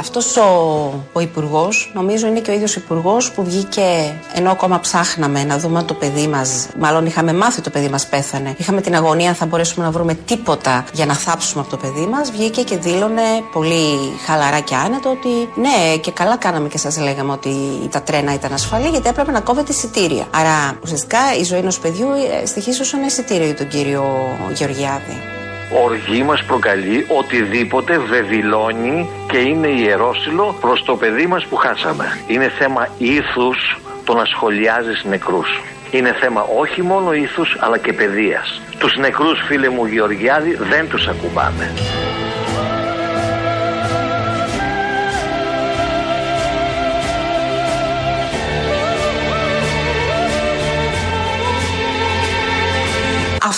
Αυτός ο, ο υπουργός, νομίζω είναι και ο ίδιος υπουργός που βγήκε ενώ ακόμα ψάχναμε να δούμε αν το παιδί μας, μάλλον είχαμε μάθει το παιδί μας πέθανε. Είχαμε την αγωνία αν θα μπορέσουμε να βρούμε τίποτα για να θάψουμε από το παιδί μας. Βγήκε και δήλωνε πολύ χαλαρά και άνετο ότι ναι, και καλά κάναμε και σας λέγαμε ότι τα τρένα ήταν ασφαλή γιατί έπρεπε να κόβεται εισιτήρια. Άρα ουσιαστικά η ζωή ενός παιδιού ε, στοιχίζει ως ένα εισιτήριο για τον κύριο Γεωργιάδη οργή μας προκαλεί οτιδήποτε βεβηλώνει και είναι ιερόσιλο προς το παιδί μας που χάσαμε. Είναι θέμα ήθους το να σχολιάζεις νεκρούς. Είναι θέμα όχι μόνο ήθους αλλά και παιδείας. Τους νεκρούς φίλε μου Γεωργιάδη δεν τους ακουμπάμε.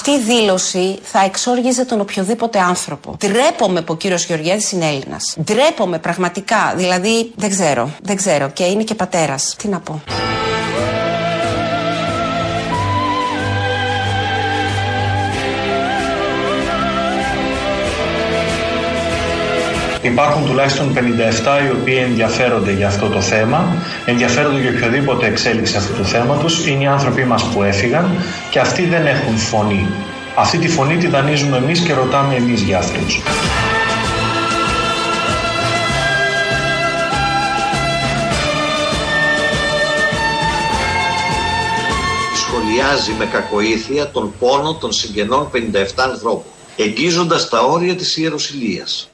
Αυτή η δήλωση θα εξόργιζε τον οποιοδήποτε άνθρωπο. Ντρέπομαι που ο κύριος Γεωργιάδης είναι Έλληνας. Ντρέπομαι πραγματικά. Δηλαδή, δεν ξέρω. Δεν ξέρω. Και είναι και πατέρας. Τι να πω. Υπάρχουν τουλάχιστον 57 οι οποίοι ενδιαφέρονται για αυτό το θέμα, ενδιαφέρονται για οποιοδήποτε εξέλιξη αυτού του θέματος. Είναι οι άνθρωποι μας που έφυγαν και αυτοί δεν έχουν φωνή. Αυτή τη φωνή τη δανείζουμε εμείς και ρωτάμε εμείς για αυτούς. Σχολιάζει με κακοήθεια τον πόνο των συγγενών 57 ανθρώπων, εγγίζοντας τα όρια της ιεροσιλίας.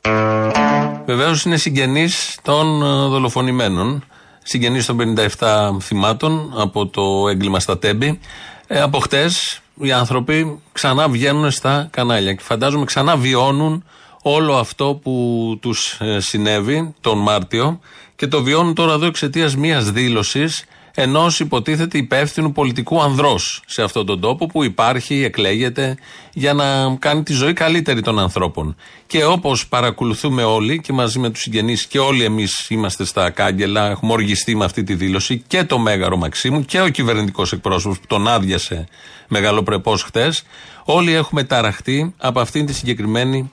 Βεβαίως είναι συγγενή των ε, δολοφονημένων. Συγγενείς των 57 θυμάτων από το έγκλημα στα Τέμπη. Ε, από χτες οι άνθρωποι ξανά βγαίνουν στα κανάλια και φαντάζομαι ξανά βιώνουν όλο αυτό που τους ε, συνέβη τον Μάρτιο και το βιώνουν τώρα εδώ εξαιτίας μιας δήλωσης ενός υποτίθεται υπεύθυνου πολιτικού ανδρός σε αυτόν τον τόπο που υπάρχει, εκλέγεται για να κάνει τη ζωή καλύτερη των ανθρώπων. Και όπως παρακολουθούμε όλοι και μαζί με τους συγγενείς και όλοι εμείς είμαστε στα κάγκελα, έχουμε οργιστεί με αυτή τη δήλωση και το Μέγαρο Μαξίμου και ο κυβερνητικός εκπρόσωπος που τον άδειασε μεγαλοπρεπώ χτες. Όλοι έχουμε ταραχτεί από αυτήν τη συγκεκριμένη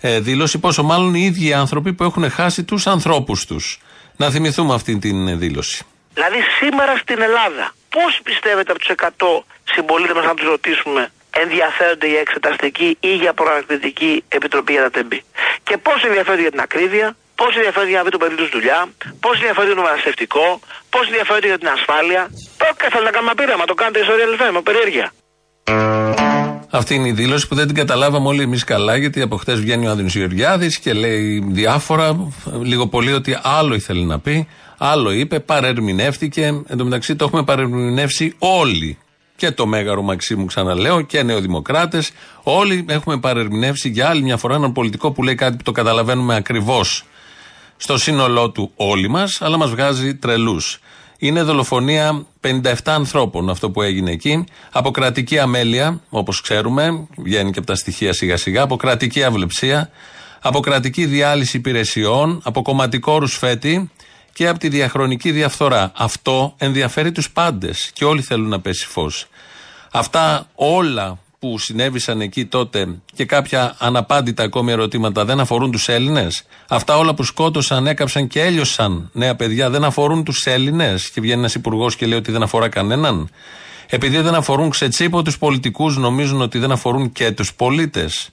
ε, δήλωση, πόσο μάλλον οι ίδιοι άνθρωποι που έχουν χάσει τους ανθρώπους τους. Να θυμηθούμε αυτή την δήλωση. Δηλαδή σήμερα στην Ελλάδα, πώς πιστεύετε από τους 100 συμπολίτε μας να τους ρωτήσουμε ενδιαφέρονται για εξεταστική ή για προανακριτική επιτροπή για τα τεμπή; Και πώς ενδιαφέρονται για την ακρίβεια, πώς ενδιαφέρονται για να βρει το παιδί τους δουλειά, πώς ενδιαφέρονται για το μεταναστευτικό, πώς ενδιαφέρονται για την ασφάλεια. Το θέλω να κάνουμε πείραμα, το κάνετε ιστορία λεφτά, με περιέργεια. Αυτή είναι η δήλωση που δεν την καταλάβαμε όλοι εμείς καλά, γιατί από χτες βγαίνει ο Άδωνης Γεωργιάδης και λέει διάφορα, λίγο πολύ ότι άλλο ήθελε να πει. Άλλο είπε, παρερμηνεύτηκε. Εν τω μεταξύ το έχουμε παρερμηνεύσει όλοι. Και το Μέγαρο Μαξίμου, ξαναλέω, και νεοδημοκράτες. Όλοι έχουμε παρερμηνεύσει για άλλη μια φορά έναν πολιτικό που λέει κάτι που το καταλαβαίνουμε ακριβώς στο σύνολό του όλοι μας, αλλά μας βγάζει τρελούς. Είναι δολοφονία 57 ανθρώπων αυτό που έγινε εκεί. Από κρατική αμέλεια, όπως ξέρουμε, βγαίνει και από τα στοιχεία σιγά σιγά, από κρατική αυλεψία, από κρατική διάλυση υπηρεσιών, από κομματικό ρουσφέτη και από τη διαχρονική διαφθορά. Αυτό ενδιαφέρει τους πάντες και όλοι θέλουν να πέσει φως. Αυτά όλα που συνέβησαν εκεί τότε και κάποια αναπάντητα ακόμη ερωτήματα δεν αφορούν τους Έλληνες. Αυτά όλα που σκότωσαν, έκαψαν και έλειωσαν νέα παιδιά δεν αφορούν τους Έλληνες. Και βγαίνει ένας υπουργός και λέει ότι δεν αφορά κανέναν. Επειδή δεν αφορούν ξετσίπο τους πολιτικούς, νομίζουν ότι δεν αφορούν και τους πολίτες.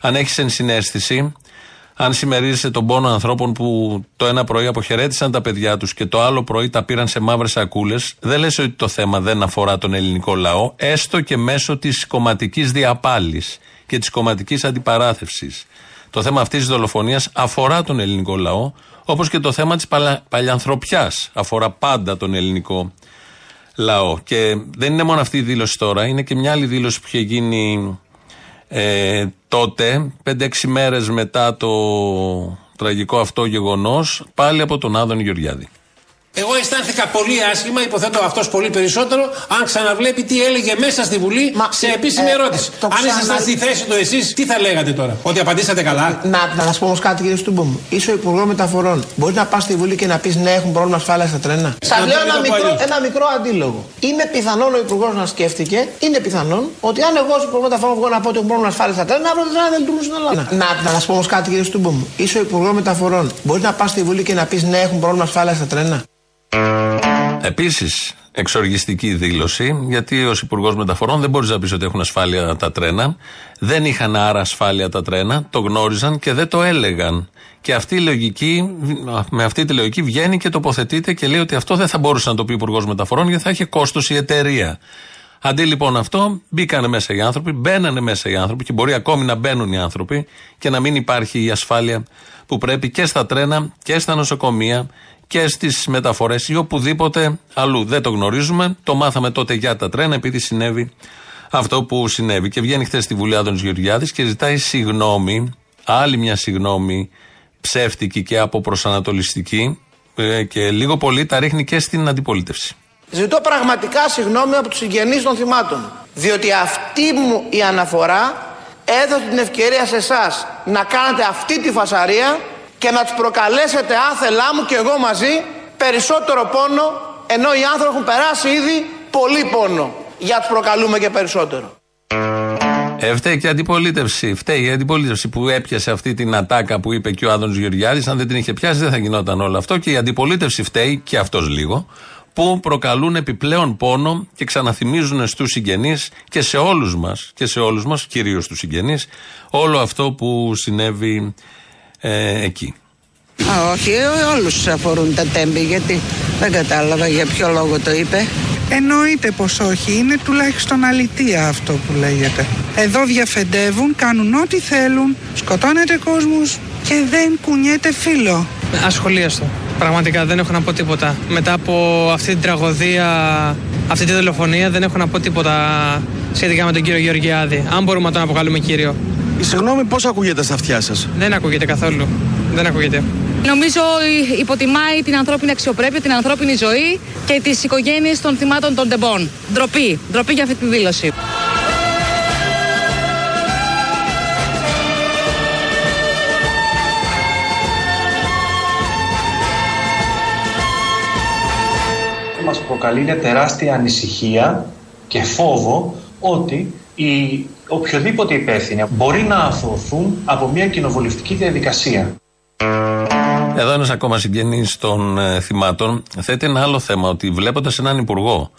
Αν έχεις ενσυναίσθηση, αν συμμερίζεσαι τον πόνο ανθρώπων που το ένα πρωί αποχαιρέτησαν τα παιδιά τους και το άλλο πρωί τα πήραν σε μαύρες σακούλες, δεν λες ότι το θέμα δεν αφορά τον ελληνικό λαό, έστω και μέσω της κομματικής διαπάλης και της κομματικής αντιπαράθεση. Το θέμα αυτής της δολοφονίας αφορά τον ελληνικό λαό, όπως και το θέμα της παλιανθρωπιάς αφορά πάντα τον ελληνικό λαό. Και δεν είναι μόνο αυτή η δήλωση τώρα, είναι και μια άλλη δήλωση που είχε γίνει ε, τότε, 5-6 μέρες μετά το τραγικό αυτό γεγονός, πάλι από τον Άδων Γεωργιάδη. Εγώ αισθάνθηκα πολύ άσχημα, υποθέτω αυτός πολύ περισσότερο, αν ξαναβλέπει τι έλεγε μέσα στη Βουλή Μα, σε επίσημη ε, ερώτηση. το αν ξανα- ήσασταν στη θέση του εσείς, τι θα λέγατε τώρα, Ότι απαντήσατε καλά; Να, να σα πω όμως κάτι, κύριε Στούμπο μου. Είσαι ο Υπουργός Μεταφορών. Μπορείς να πας στη Βουλή και να πεις ναι, έχουν πρόβλημα ασφάλεια στα τρένα. Σας Να λέω το ένα πω μικρό, αλλιώς. ένα μικρό αντίλογο. Είναι πιθανόν ο Υπουργός να σκέφτηκε, είναι πιθανόν ότι αν εγώ ως Υπουργός Μεταφορών βγω να πω ότι έχουν πρόβλημα ασφάλεια στα τρένα, αύριο τα τρένα δεν λειτουργούν στην Ελλάδα. Να, να, να σα πω όμως κάτι, κύριε Στούμπο μου. Είσαι ο Υπουργός Μεταφορών. Μπορείς να πας στη Βουλή και να πεις ναι, έχουν πρόβλημα ασφάλεια στα τρένα. Επίσης, εξοργιστική δήλωση, γιατί ως Υπουργός Μεταφορών δεν μπορείς να πεις ότι έχουν ασφάλεια τα τρένα. Δεν είχαν άρα ασφάλεια τα τρένα, το γνώριζαν και δεν το έλεγαν. Και αυτή η λογική, με αυτή τη λογική βγαίνει και τοποθετείται και λέει ότι αυτό δεν θα μπορούσε να το πει ο Υπουργός Μεταφορών γιατί θα είχε κόστος η εταιρεία. Αντί λοιπόν αυτό, μπήκανε μέσα οι άνθρωποι, μπαίνανε μέσα οι άνθρωποι και μπορεί ακόμη να μπαίνουν οι άνθρωποι και να μην υπάρχει η ασφάλεια που πρέπει και στα τρένα και στα νοσοκομεία και στις μεταφορές ή οπουδήποτε αλλού. Δεν το γνωρίζουμε. Το μάθαμε τότε για τα τρένα επειδή συνέβη αυτό που συνέβη. Και βγαίνει χθες στη Βουλή Άδωνης Γεωργιάδης και ζητάει συγγνώμη, άλλη μια συγγνώμη ψεύτικη και αποπροσανατολιστική ε, και λίγο πολύ τα ρίχνει και στην αντιπολίτευση. Ζητώ πραγματικά συγγνώμη από τους συγγενείς των θυμάτων. Διότι αυτή μου η αναφορά έδωσε την ευκαιρία σε εσάς να κάνετε αυτή τη φασαρία και να τους προκαλέσετε άθελά μου και εγώ μαζί περισσότερο πόνο ενώ οι άνθρωποι έχουν περάσει ήδη πολύ πόνο. Για τους προκαλούμε και περισσότερο. Ε, φταίει και η αντιπολίτευση. Φταίει η αντιπολίτευση που έπιασε αυτή την ατάκα που είπε και ο Άδωνο Γεωργιάδης. Αν δεν την είχε πιάσει, δεν θα γινόταν όλο αυτό. Και η αντιπολίτευση φταίει, και αυτός λίγο, που προκαλούν επιπλέον πόνο και ξαναθυμίζουν στους συγγενείς και σε όλους μας, και σε όλους μας, κυρίως στου συγγενείς, όλο αυτό που συνέβη ε, εκεί. Α, όχι, όλους αφορούν τα τέμπη, γιατί δεν κατάλαβα για ποιο λόγο το είπε. Εννοείται πως όχι, είναι τουλάχιστον αλητία αυτό που λέγεται. Εδώ διαφεντεύουν, κάνουν ό,τι θέλουν, σκοτώνεται κόσμους και δεν κουνιέται φίλο. Ασχολίαστο. Πραγματικά δεν έχω να πω τίποτα. Μετά από αυτή την τραγωδία, αυτή τη δολοφονία, δεν έχω να πω τίποτα σχετικά με τον κύριο Γεωργιάδη. Αν μπορούμε να τον αποκαλούμε κύριο. Η συγγνώμη πώς ακούγεται στα αυτιά σας; Δεν ακούγεται καθόλου. Δεν ακούγεται. Νομίζω ε, υποτιμάει την ανθρώπινη αξιοπρέπεια, την ανθρώπινη ζωή και τις οικογένειες των θυμάτων των τεμπών. Ντροπή. Ντροπή για αυτή τη δήλωση. μας προκαλεί μια τεράστια ανησυχία και φόβο ότι οι οποιοδήποτε υπεύθυνοι μπορεί να αθωωθούν από μια κοινοβουλευτική διαδικασία. Εδώ ένας ακόμα συγγενής των ε, θυμάτων θέτει ένα άλλο θέμα. Ότι βλέποντας έναν υπουργό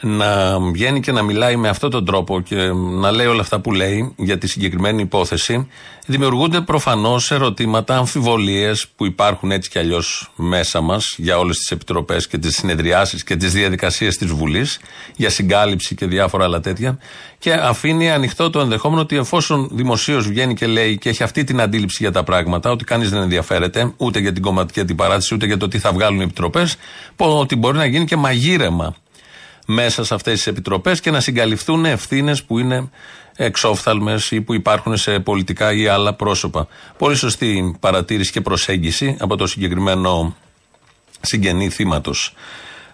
να βγαίνει και να μιλάει με αυτόν τον τρόπο και να λέει όλα αυτά που λέει για τη συγκεκριμένη υπόθεση, δημιουργούνται προφανώς ερωτήματα, αμφιβολίες που υπάρχουν έτσι κι αλλιώς μέσα μας για όλες τις επιτροπές και τις συνεδριάσεις και τις διαδικασίες της Βουλής για συγκάλυψη και διάφορα άλλα τέτοια. Και αφήνει ανοιχτό το ενδεχόμενο ότι εφόσον δημοσίως βγαίνει και λέει και έχει αυτή την αντίληψη για τα πράγματα, ότι κανείς δεν ενδιαφέρεται ούτε για την κομματική αντιπαράτηση ούτε για το τι θα βγάλουν οι επιτροπές, ότι μπορεί να γίνει και μαγείρεμα μέσα σε αυτές τις επιτροπές και να συγκαλυφθούν ευθύνες που είναι εξόφθαλμες ή που υπάρχουν σε πολιτικά ή άλλα πρόσωπα. Πολύ σωστή παρατήρηση και προσέγγιση από το συγκεκριμένο συγγενή θύματος.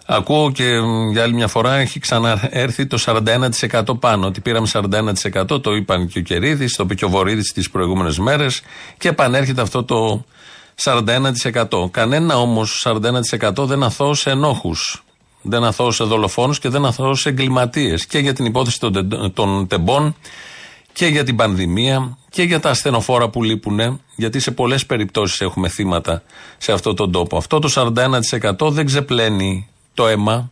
Ακούω και για άλλη μια φορά έχει ξαναέρθει το 41% πάνω. Ότι πήραμε 41%, το είπαν και ο Κερίδης, το είπε και ο Βορύδης τις προηγούμενες μέρες και επανέρχεται αυτό το 41%. Κανένα όμως 41% δεν αθώωσε ενόχους δεν αθώωσε δολοφόνους και δεν αθώωσε εγκληματίες. Και για την υπόθεση των, τε- των τεμπών και για την πανδημία και για τα ασθενοφόρα που λείπουν, γιατί σε πολλές περιπτώσεις έχουμε θύματα σε αυτόν τον τόπο. Αυτό το 41% δεν ξεπλένει το αίμα,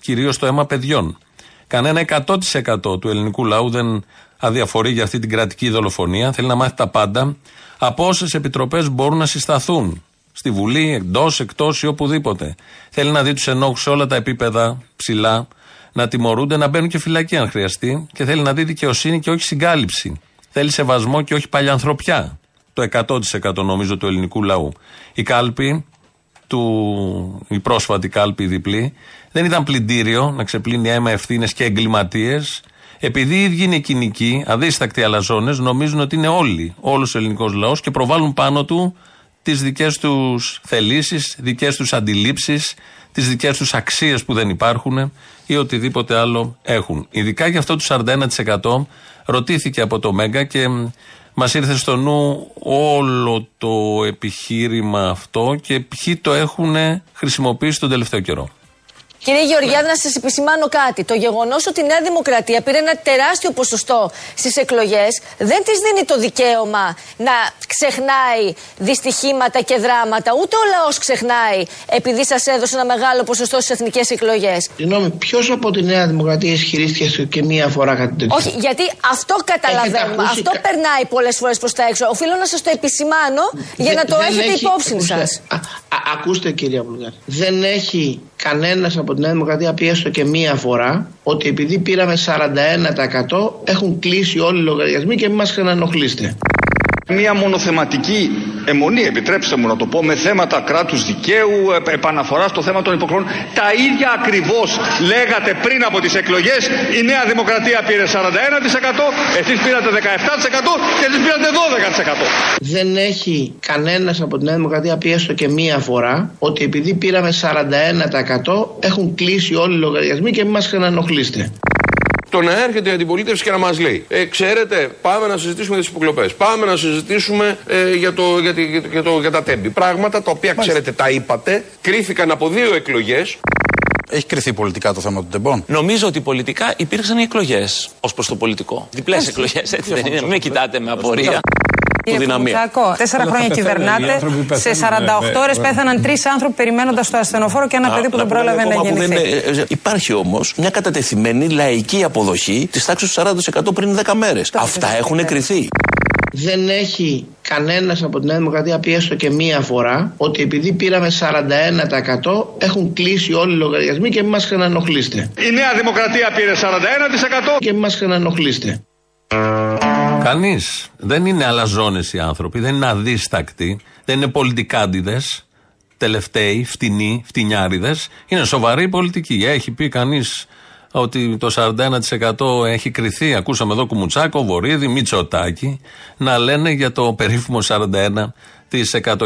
κυρίως το αίμα παιδιών. Κανένα 100% του ελληνικού λαού δεν αδιαφορεί για αυτή την κρατική δολοφονία. Θέλει να μάθει τα πάντα από όσες επιτροπές μπορούν να συσταθούν; Στη Βουλή, εντός, εκτός ή οπουδήποτε. Θέλει να δει τους ενόχους σε όλα τα επίπεδα ψηλά, να τιμωρούνται, να μπαίνουν και φυλακή αν χρειαστεί και θέλει να δει δικαιοσύνη και όχι συγκάλυψη. Θέλει σεβασμό και όχι παλιανθρωπιά. Το 100% νομίζω του ελληνικού λαού. Η κάλπη, του, η πρόσφατη κάλπη διπλή, δεν ήταν πλυντήριο να ξεπλύνει αίμα ευθύνες και εγκληματίες. Επειδή οι ίδιοι είναι κοινικοί, αδίστακτοι αλαζόνες, νομίζουν ότι είναι όλοι, όλος ο ελληνικός λαός και προβάλλουν πάνω του τις δικές τους θελήσεις, δικές τους αντιλήψεις, τις δικές τους αξίες που δεν υπάρχουν ή οτιδήποτε άλλο έχουν. Ειδικά για αυτό το 41% ρωτήθηκε από το Μέγκα και μας ήρθε στο νου όλο το επιχείρημα αυτό και ποιοι το έχουν χρησιμοποιήσει τον τελευταίο καιρό. Κύριε Γεωργιάδη, να σας επισημάνω κάτι. Το γεγονός ότι η Νέα Δημοκρατία πήρε ένα τεράστιο ποσοστό στις εκλογές δεν της δίνει το δικαίωμα να ξεχνάει δυστυχήματα και δράματα. Ούτε ο λαός ξεχνάει επειδή σας έδωσε ένα μεγάλο ποσοστό στις εθνικές εκλογές. Συγγνώμη, ποιος από τη Νέα Δημοκρατία ισχυρίστηκε και μία φορά κάτι τέτοιο; Όχι, γιατί αυτό καταλαβαίνουμε. Αυτό περνάει πολλές φορές προς τα έξω. Οφείλω να σας το επισημάνω για να το έχετε υπόψη σας. Ακούστε, κυρία Βουλγάρη. Δεν έχει κανένας από τη Νέα Δημοκρατία πει έστω και μία φορά ότι επειδή πήραμε 41% έχουν κλείσει όλοι οι λογαριασμοί και μην μας ξανανοχλήστε. Μία μονοθεματική αιμονή, επιτρέψτε μου να το πω, με θέματα κράτους δικαίου, επαναφορά στο θέμα των υποχρεών. Τα ίδια ακριβώς λέγατε πριν από τις εκλογές. Η Νέα Δημοκρατία πήρε 41%, εσείς πήρατε 17% και εσείς πήρατε 12%. Δεν έχει κανένας από τη Νέα Δημοκρατία πει έστω και μία φορά ότι επειδή πήραμε 41% έχουν κλείσει όλοι οι λογαριασμοί και μην μας ξανανοχλήστε. Το να έρχεται η αντιπολίτευση και να μας λέει: ε, Ξέρετε, πάμε να συζητήσουμε για τις υποκλοπές. Πάμε να συζητήσουμε ε, για, το, για, τη, για, το, για τα τέμπη. Πράγματα τα οποία ξέρετε, τα είπατε, κρίθηκαν από δύο εκλογές. Έχει κρυθεί πολιτικά το θέμα των τεμπών; Νομίζω ότι πολιτικά υπήρξαν οι εκλογές ως προς το πολιτικό. Διπλές εκλογές, έτσι δεν είναι. Μην κοιτάτε με απορία. Κύριε Κουμουτσάκο, τέσσερα χρόνια κυβερνάτε. Σε 48 ώρες πέθαναν τρεις άνθρωποι περιμένοντας το ασθενοφόρο και ένα παιδί που δεν πρόλαβε να γεννηθεί. Ε, υπάρχει όμως μια κατατεθειμένη λαϊκή αποδοχή της τάξης του 40% πριν 10 μέρες. Αυτά έχουν κρυθεί. Δεν έχει κανένας από τη Νέα Δημοκρατία πει έστω και μία φορά ότι επειδή πήραμε 41% έχουν κλείσει όλοι οι λογαριασμοί και μην μας ξανανοχλήστε. Η Νέα Δημοκρατία πήρε 41% και μην μας ξανανοχλήστε. Κανείς. Δεν είναι αλαζόνες οι άνθρωποι, δεν είναι αδίστακτοι, δεν είναι πολιτικάντιδες, τελευταίοι, φτηνοί, φτηνιάριδες. Είναι σοβαρή πολιτική. Έχει πει κανείς ότι το 41% έχει κρυθεί. Ακούσαμε εδώ Κουμουτσάκο, Βορύδη, Μητσοτάκη να λένε για το περίφημο 41%.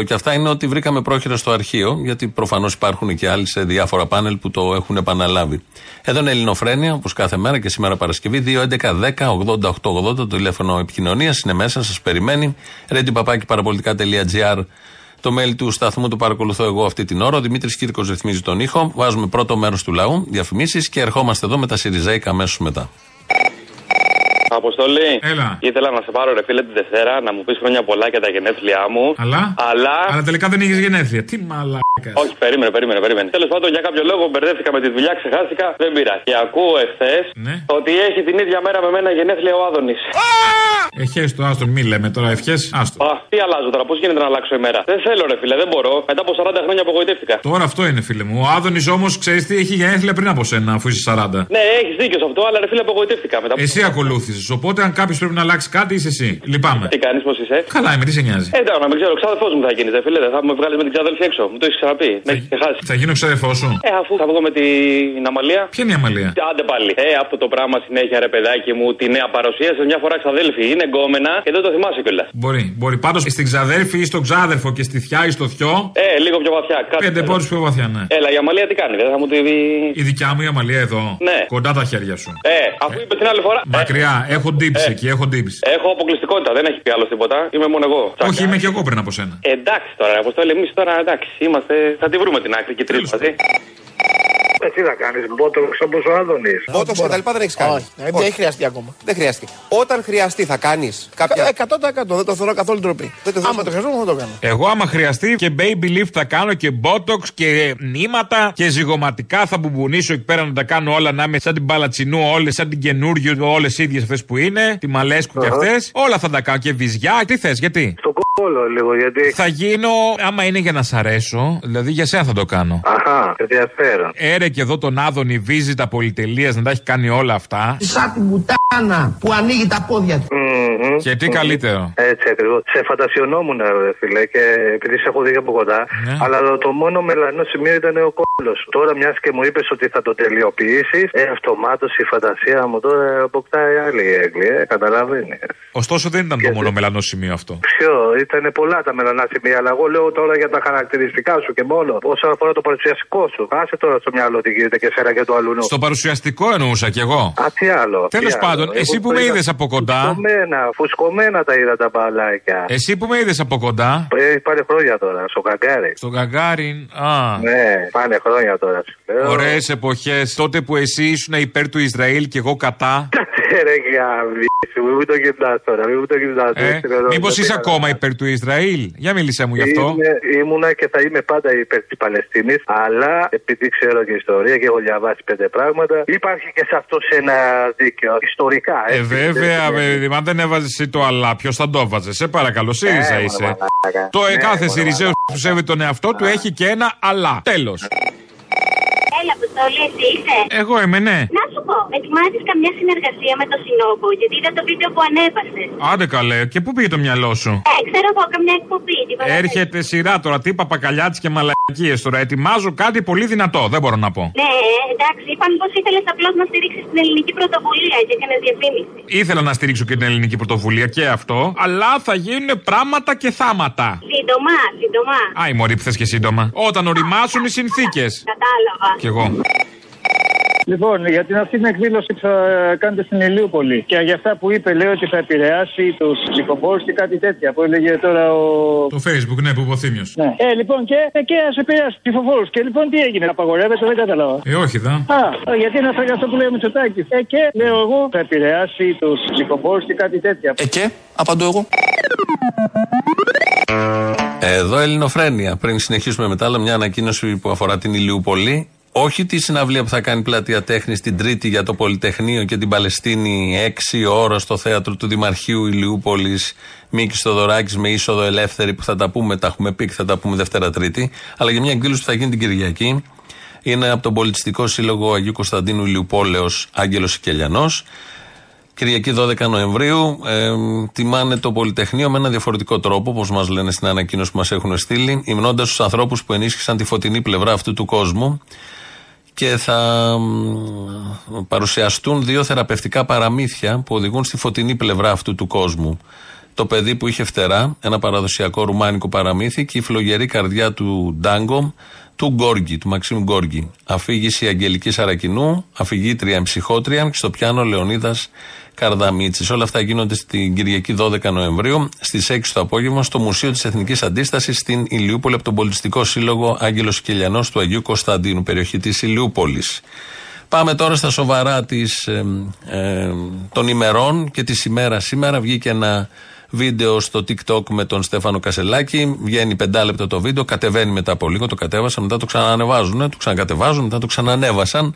Και αυτά είναι ότι βρήκαμε πρόχειρα στο αρχείο, γιατί προφανώς υπάρχουν και άλλοι σε διάφορα πάνελ που το έχουν επαναλάβει. Εδώ είναι Ελληνοφρένια, όπως κάθε μέρα και σήμερα Παρασκευή, 2.11.10.88.80 το τηλέφωνο επικοινωνίας είναι μέσα, σας περιμένει. radio το mail του σταθμού του παρακολουθώ εγώ αυτή την ώρα. Ο Δημήτρης Κύρκος ρυθμίζει τον ήχο. Βάζουμε πρώτο μέρος του λαού, διαφημίσεις και ερχόμαστε εδώ με τα Σιριζέικα αμέσως μετά. Αποστολή. Έλα. Ήθελα να σε πάρω ρε φίλε την Δευτέρα να μου πεις χρόνια πολλά για τα γενέθλιά μου. Αλλά; Αλλά. Αλλά τελικά δεν είχες γενέθλια. Τι μαλάκας. Όχι, περίμενε, περίμενε, περίμενε. Τέλος πάντων για κάποιο λόγο μπερδεύτηκα με τη δουλειά, ξεχάστηκα. Δεν πήρα. Και ακούω εχθές Ναι. ότι έχει την ίδια μέρα με μένα γενέθλια ο Άδωνης. Ευχές το άστο, μη λέμε τώρα ευχές. Άστο. Α, τι αλλάζω τώρα, πώς γίνεται να αλλάξω ημέρα. Δεν θέλω ρε φίλε, δεν μπορώ. Μετά από 40 χρόνια απογοητεύτηκα. Τώρα αυτό είναι φίλε μου. Ο Άδωνης όμως ξέρεις τι έχει γενέθλια πριν από σένα, αφού είσαι 40. Ναι, έχεις δίκιο σε αυτό, αλλά ρε φίλε απογοητεύτηκα μετά. από- Εσύ ακολούθησες. Οπότε αν κάποιος πρέπει να αλλάξει κάτι, είσαι εσύ. Λυπάμαι. Τι κάνεις, πώς είσαι; Καλά, είμαι, τι σε νοιάζει; Ε, εντάξει, να μην ξέρω, ξάδερφός μου θα γίνει, ρε φίλε. Δεν θα με βγάλει με την ξάδελφη έξω. Μου το έχεις ξαναπεί. Με έχει ξεχάσει. Θα γίνω ξαδερφό σου. Ε, αφού θα βγω με την Αμαλία. Ποια είναι η αμαλία; Άντε πάλι. Ε, αυτό το πράγμα συνέχεια, ρε παιδάκι μου, τη νέα παρουσίασε μια φορά ξαδέλφη. Είναι γκόμενα και δεν το θυμάσαι κιόλας. Μπορεί, μπορεί. Πάντως στην ξαδέρφη ή στον ξάδερφο και στη θιά ή στο θιό. Ε, λίγο πιο βαθιά. Κάτι Πέντε πόρου πιο βαθιά, ναι. Έλα, η Αμαλία τι κάνει, δεν θα μου τη δει. Η δικιά μου η αμαλία εδώ. Ναι. Κοντά τα χέρια σου. Ε, αφού είπε την άλλη φορά. Μακριά, έχω ντύψει Ε. εκεί, έχω ντύψει. Έχω αποκλειστικότητα, δεν έχει πει άλλος τίποτα. Είμαι μόνο εγώ. Όχι, είμαι και εγώ πριν από σένα. Ε, εντάξει τώρα, αποστόλη, εμείς τώρα εντάξει, είμαστε. Θα τη βρούμε την άκρη και τρίτη μαζί. Ε, τι θα κάνεις, μπότοξ όπως ο Άδωνης. Μπότοξ και τα λοιπά δεν έχεις κάνει. Όχι, δεν έχει χρειαστεί ακόμα. Δεν χρειάστηκε. Όταν χρειαστεί θα κάνεις κάποια. 100% δεν το θεωρώ καθόλου ντροπή. Άμα το χρειαζόμουν θα το κάνω. Εγώ άμα χρειαστεί και baby lift θα κάνω και botox και νήματα και ζυγοματικά θα μπουμπονίσω εκεί πέρα να τα κάνω όλα να είμαι σαν την Παλατσινού, όλες σαν την καινούριο, όλες ίδιες αυτές που είναι, τη Μαλέσκου και Αχα. αυτές. Όλα θα τα κάνω και βυζιά. Τι θες, γιατί; Στο κόλλο λίγο, γιατί. Θα γίνω, άμα είναι για να σ' αρέσω, δηλαδή για σένα θα το κάνω. Αχά, ενδιαφέρον. Έρε και εδώ τον Άδωνη βίζει τα πολυτελείας να τα έχει κάνει όλα αυτά. Σαν την πουτά μάνα που ανοίγει τα πόδια του. Και τι καλύτερο. Έτσι ακριβώς. Σε φαντασιωνόμουν, ρε φίλε, και επειδή σε έχω δει από κοντά. Ναι. Αλλά το μόνο μελανό σημείο ήταν ο κόλλος. Τώρα, μιας και μου είπες ότι θα το τελειοποιήσεις, ε, αυτομάτως η φαντασία μου τώρα αποκτάει άλλη έγκλη, ε, καταλαβαίνεις. Ωστόσο δεν ήταν το μόνο μελανό σημείο αυτό. Ποιο, ήταν πολλά τα μελανά σημεία, αλλά εγώ λέω τώρα για τα χαρακτηριστικά σου και μόνο. Όσον αφορά το παρουσιαστικό σου. Άσε τώρα στο μυαλό τι γίνεται και σέρα και το αλλού. Στο παρουσιαστικό εννοούσα κι εγώ. Α, τι άλλο. Τέλος τι άλλο. Πάντων, Εγώ εσύ που το με είδα είδες από κοντά. Φουσκωμένα, φουσκωμένα τα είδα τα μπαλάκια. Εσύ που με είδες από κοντά. Ε, πάνε χρόνια τώρα, στο καγκάρι. Στον Καγκάριν. Α. Ναι, πάνε χρόνια τώρα. σου λέω. Ωραίες εποχές. Τότε που εσύ ήσουν υπέρ του Ισραήλ και εγώ κατά. Κάτσε ρε γαμίσου, μην το κοιτάς τώρα, μην μου το κοιτάς. Ε, έτσι, ρε, Μήπως δεν είσαι πήρα. ακόμα υπέρ του Ισραήλ; Για μίλησέ μου γι' αυτό. Είμαι- ήμουνα και θα είμαι πάντα υπέρ της Παλαιστίνης, αλλά επειδή ξέρω και ιστορία και έχω διαβάσει πέντε πράγματα, υπάρχει και σε αυτός ένα δίκαιο. Ιστορικά, Ε, έτσι. βέβαια, Δεν- ε, μα δεν έβαζες εσύ το αλλά, ποιος θα το έβαζε. Σε παρακαλώ, ΣΥΡΙΖΑ Ε, είσαι. μαλάκα. Το ε, Ναι, κάθε μωρέ, ΣΥΡΙΖΑ που σέβεται τον εαυτό του έχει και ένα αλλά. Τέλος. Έλα, Αποστολή, εσύ είσαι; Εγώ είμαι, ναι. Να σου πω, ετοιμάζεις καμιά συνεργασία με το Συνόμπο, γιατί είδα το βίντεο που ανέβασες. Άντε καλέ, και πού πήγε το μυαλό σου; Ε, ξέρω εγώ, καμιά εκπομπή. τι παραδέχεσαι. Έρχεται σειρά τώρα, τι παπακαλιάτη και μαλακίες τώρα. Ετοιμάζω κάτι πολύ δυνατό, δεν μπορώ να πω. Ναι, εντάξει, είπαν πως ήθελες απλώς να στηρίξεις την ελληνική πρωτοβουλία και έκανες διαφήμιση. Ήθελα να στηρίξω και την ελληνική πρωτοβουλία και αυτό, αλλά θα γίνουν πράγματα και θάματα. Σύντομα, σύντομα. Α, η μωρή που θες και σύντομα. Όταν οριμάσουν οι συνθήκες. Κατάλαβα. Κι εγώ. Λοιπόν, για την αυτή την εκδήλωση που θα κάνετε στην Ηλίουπολη και για αυτά που είπε, λέει ότι θα επηρεάσει τους ψηφοφόρου και κάτι τέτοια που έλεγε τώρα ο. Το facebook, ναι, που υποθύμιο. Ναι. Ε, λοιπόν, και, ε, και ας επηρεάσει τους ψηφοφόρου. Και λοιπόν, τι έγινε, απαγορεύεται, δεν κατάλαβα. Ε, όχι, δα. Α, ε, γιατί είναι αυτό για αυτό που λέει ο Μητσοτάκης. Ε, και λέω εγώ, θα επηρεάσει τους ψηφοφόρου και κάτι τέτοια. Ε, και, απαντώ εγώ. Εδώ Ελληνοφρένεια. Πριν συνεχίσουμε μετά, αλλά μια ανακοίνωση που αφορά την Ηλιούπολη. Όχι τη συναυλία που θα κάνει πλατεία τέχνης την Τρίτη για το Πολυτεχνείο και την Παλαιστίνη 6 ώρα στο θέατρο του Δημαρχείου Ηλιούπολης Μίκης Θοδωράκης με είσοδο ελεύθερη που θα τα πούμε, τα έχουμε πει και θα τα πούμε Δευτέρα Τρίτη. Αλλά για μια εκδήλωση που θα γίνει την Κυριακή. Είναι από τον Πολιτιστικό Σύλλογο Αγίου Κωνσταντίνου Ηλιουπόλεως Άγγελος Σικελιανός. Κυριακή 12 Νοεμβρίου ε, τιμάνε το Πολυτεχνείο με ένα διαφορετικό τρόπο, όπως μας λένε στην ανακοίνωση που μας έχουν στείλει, υμνώντας τους ανθρώπους που ενίσχυσαν τη φωτεινή πλευρά αυτού του κόσμου και θα μ, παρουσιαστούν δύο θεραπευτικά παραμύθια που οδηγούν στη φωτεινή πλευρά αυτού του κόσμου. Το παιδί που είχε φτερά, ένα παραδοσιακό ρουμάνικο παραμύθι και η φλογερή καρδιά του Ντάγκο, του Γκόργι, του Μαξίμου Γκόργι. Αφήγηση Αγγελικής Αρακινού, αφηγήτρια ψυχότρια και στο πιάνο Λεωνίδας Καρδαμίτσης. Όλα αυτά γίνονται στην Κυριακή 12 Νοεμβρίου στις 6 το απόγευμα στο Μουσείο της Εθνικής Αντίστασης στην Ηλιούπολη από τον Πολιτιστικό Σύλλογο Άγγελος Κελιανός του Αγίου Κωνσταντίνου, περιοχή της Ηλιούπολης. Πάμε τώρα στα σοβαρά της, ε, ε, των ημερών και της ημέρας σήμερα. Βγήκε ένα βίντεο στο TikTok με τον Στέφανο Κασελάκη. Βγαίνει πεντάλεπτο το βίντεο, κατεβαίνει μετά από λίγο, το κατέβασαν, μετά το ξανανεβάζουν, το ξανακατεβάζουν, μετά το ξανανέβασαν.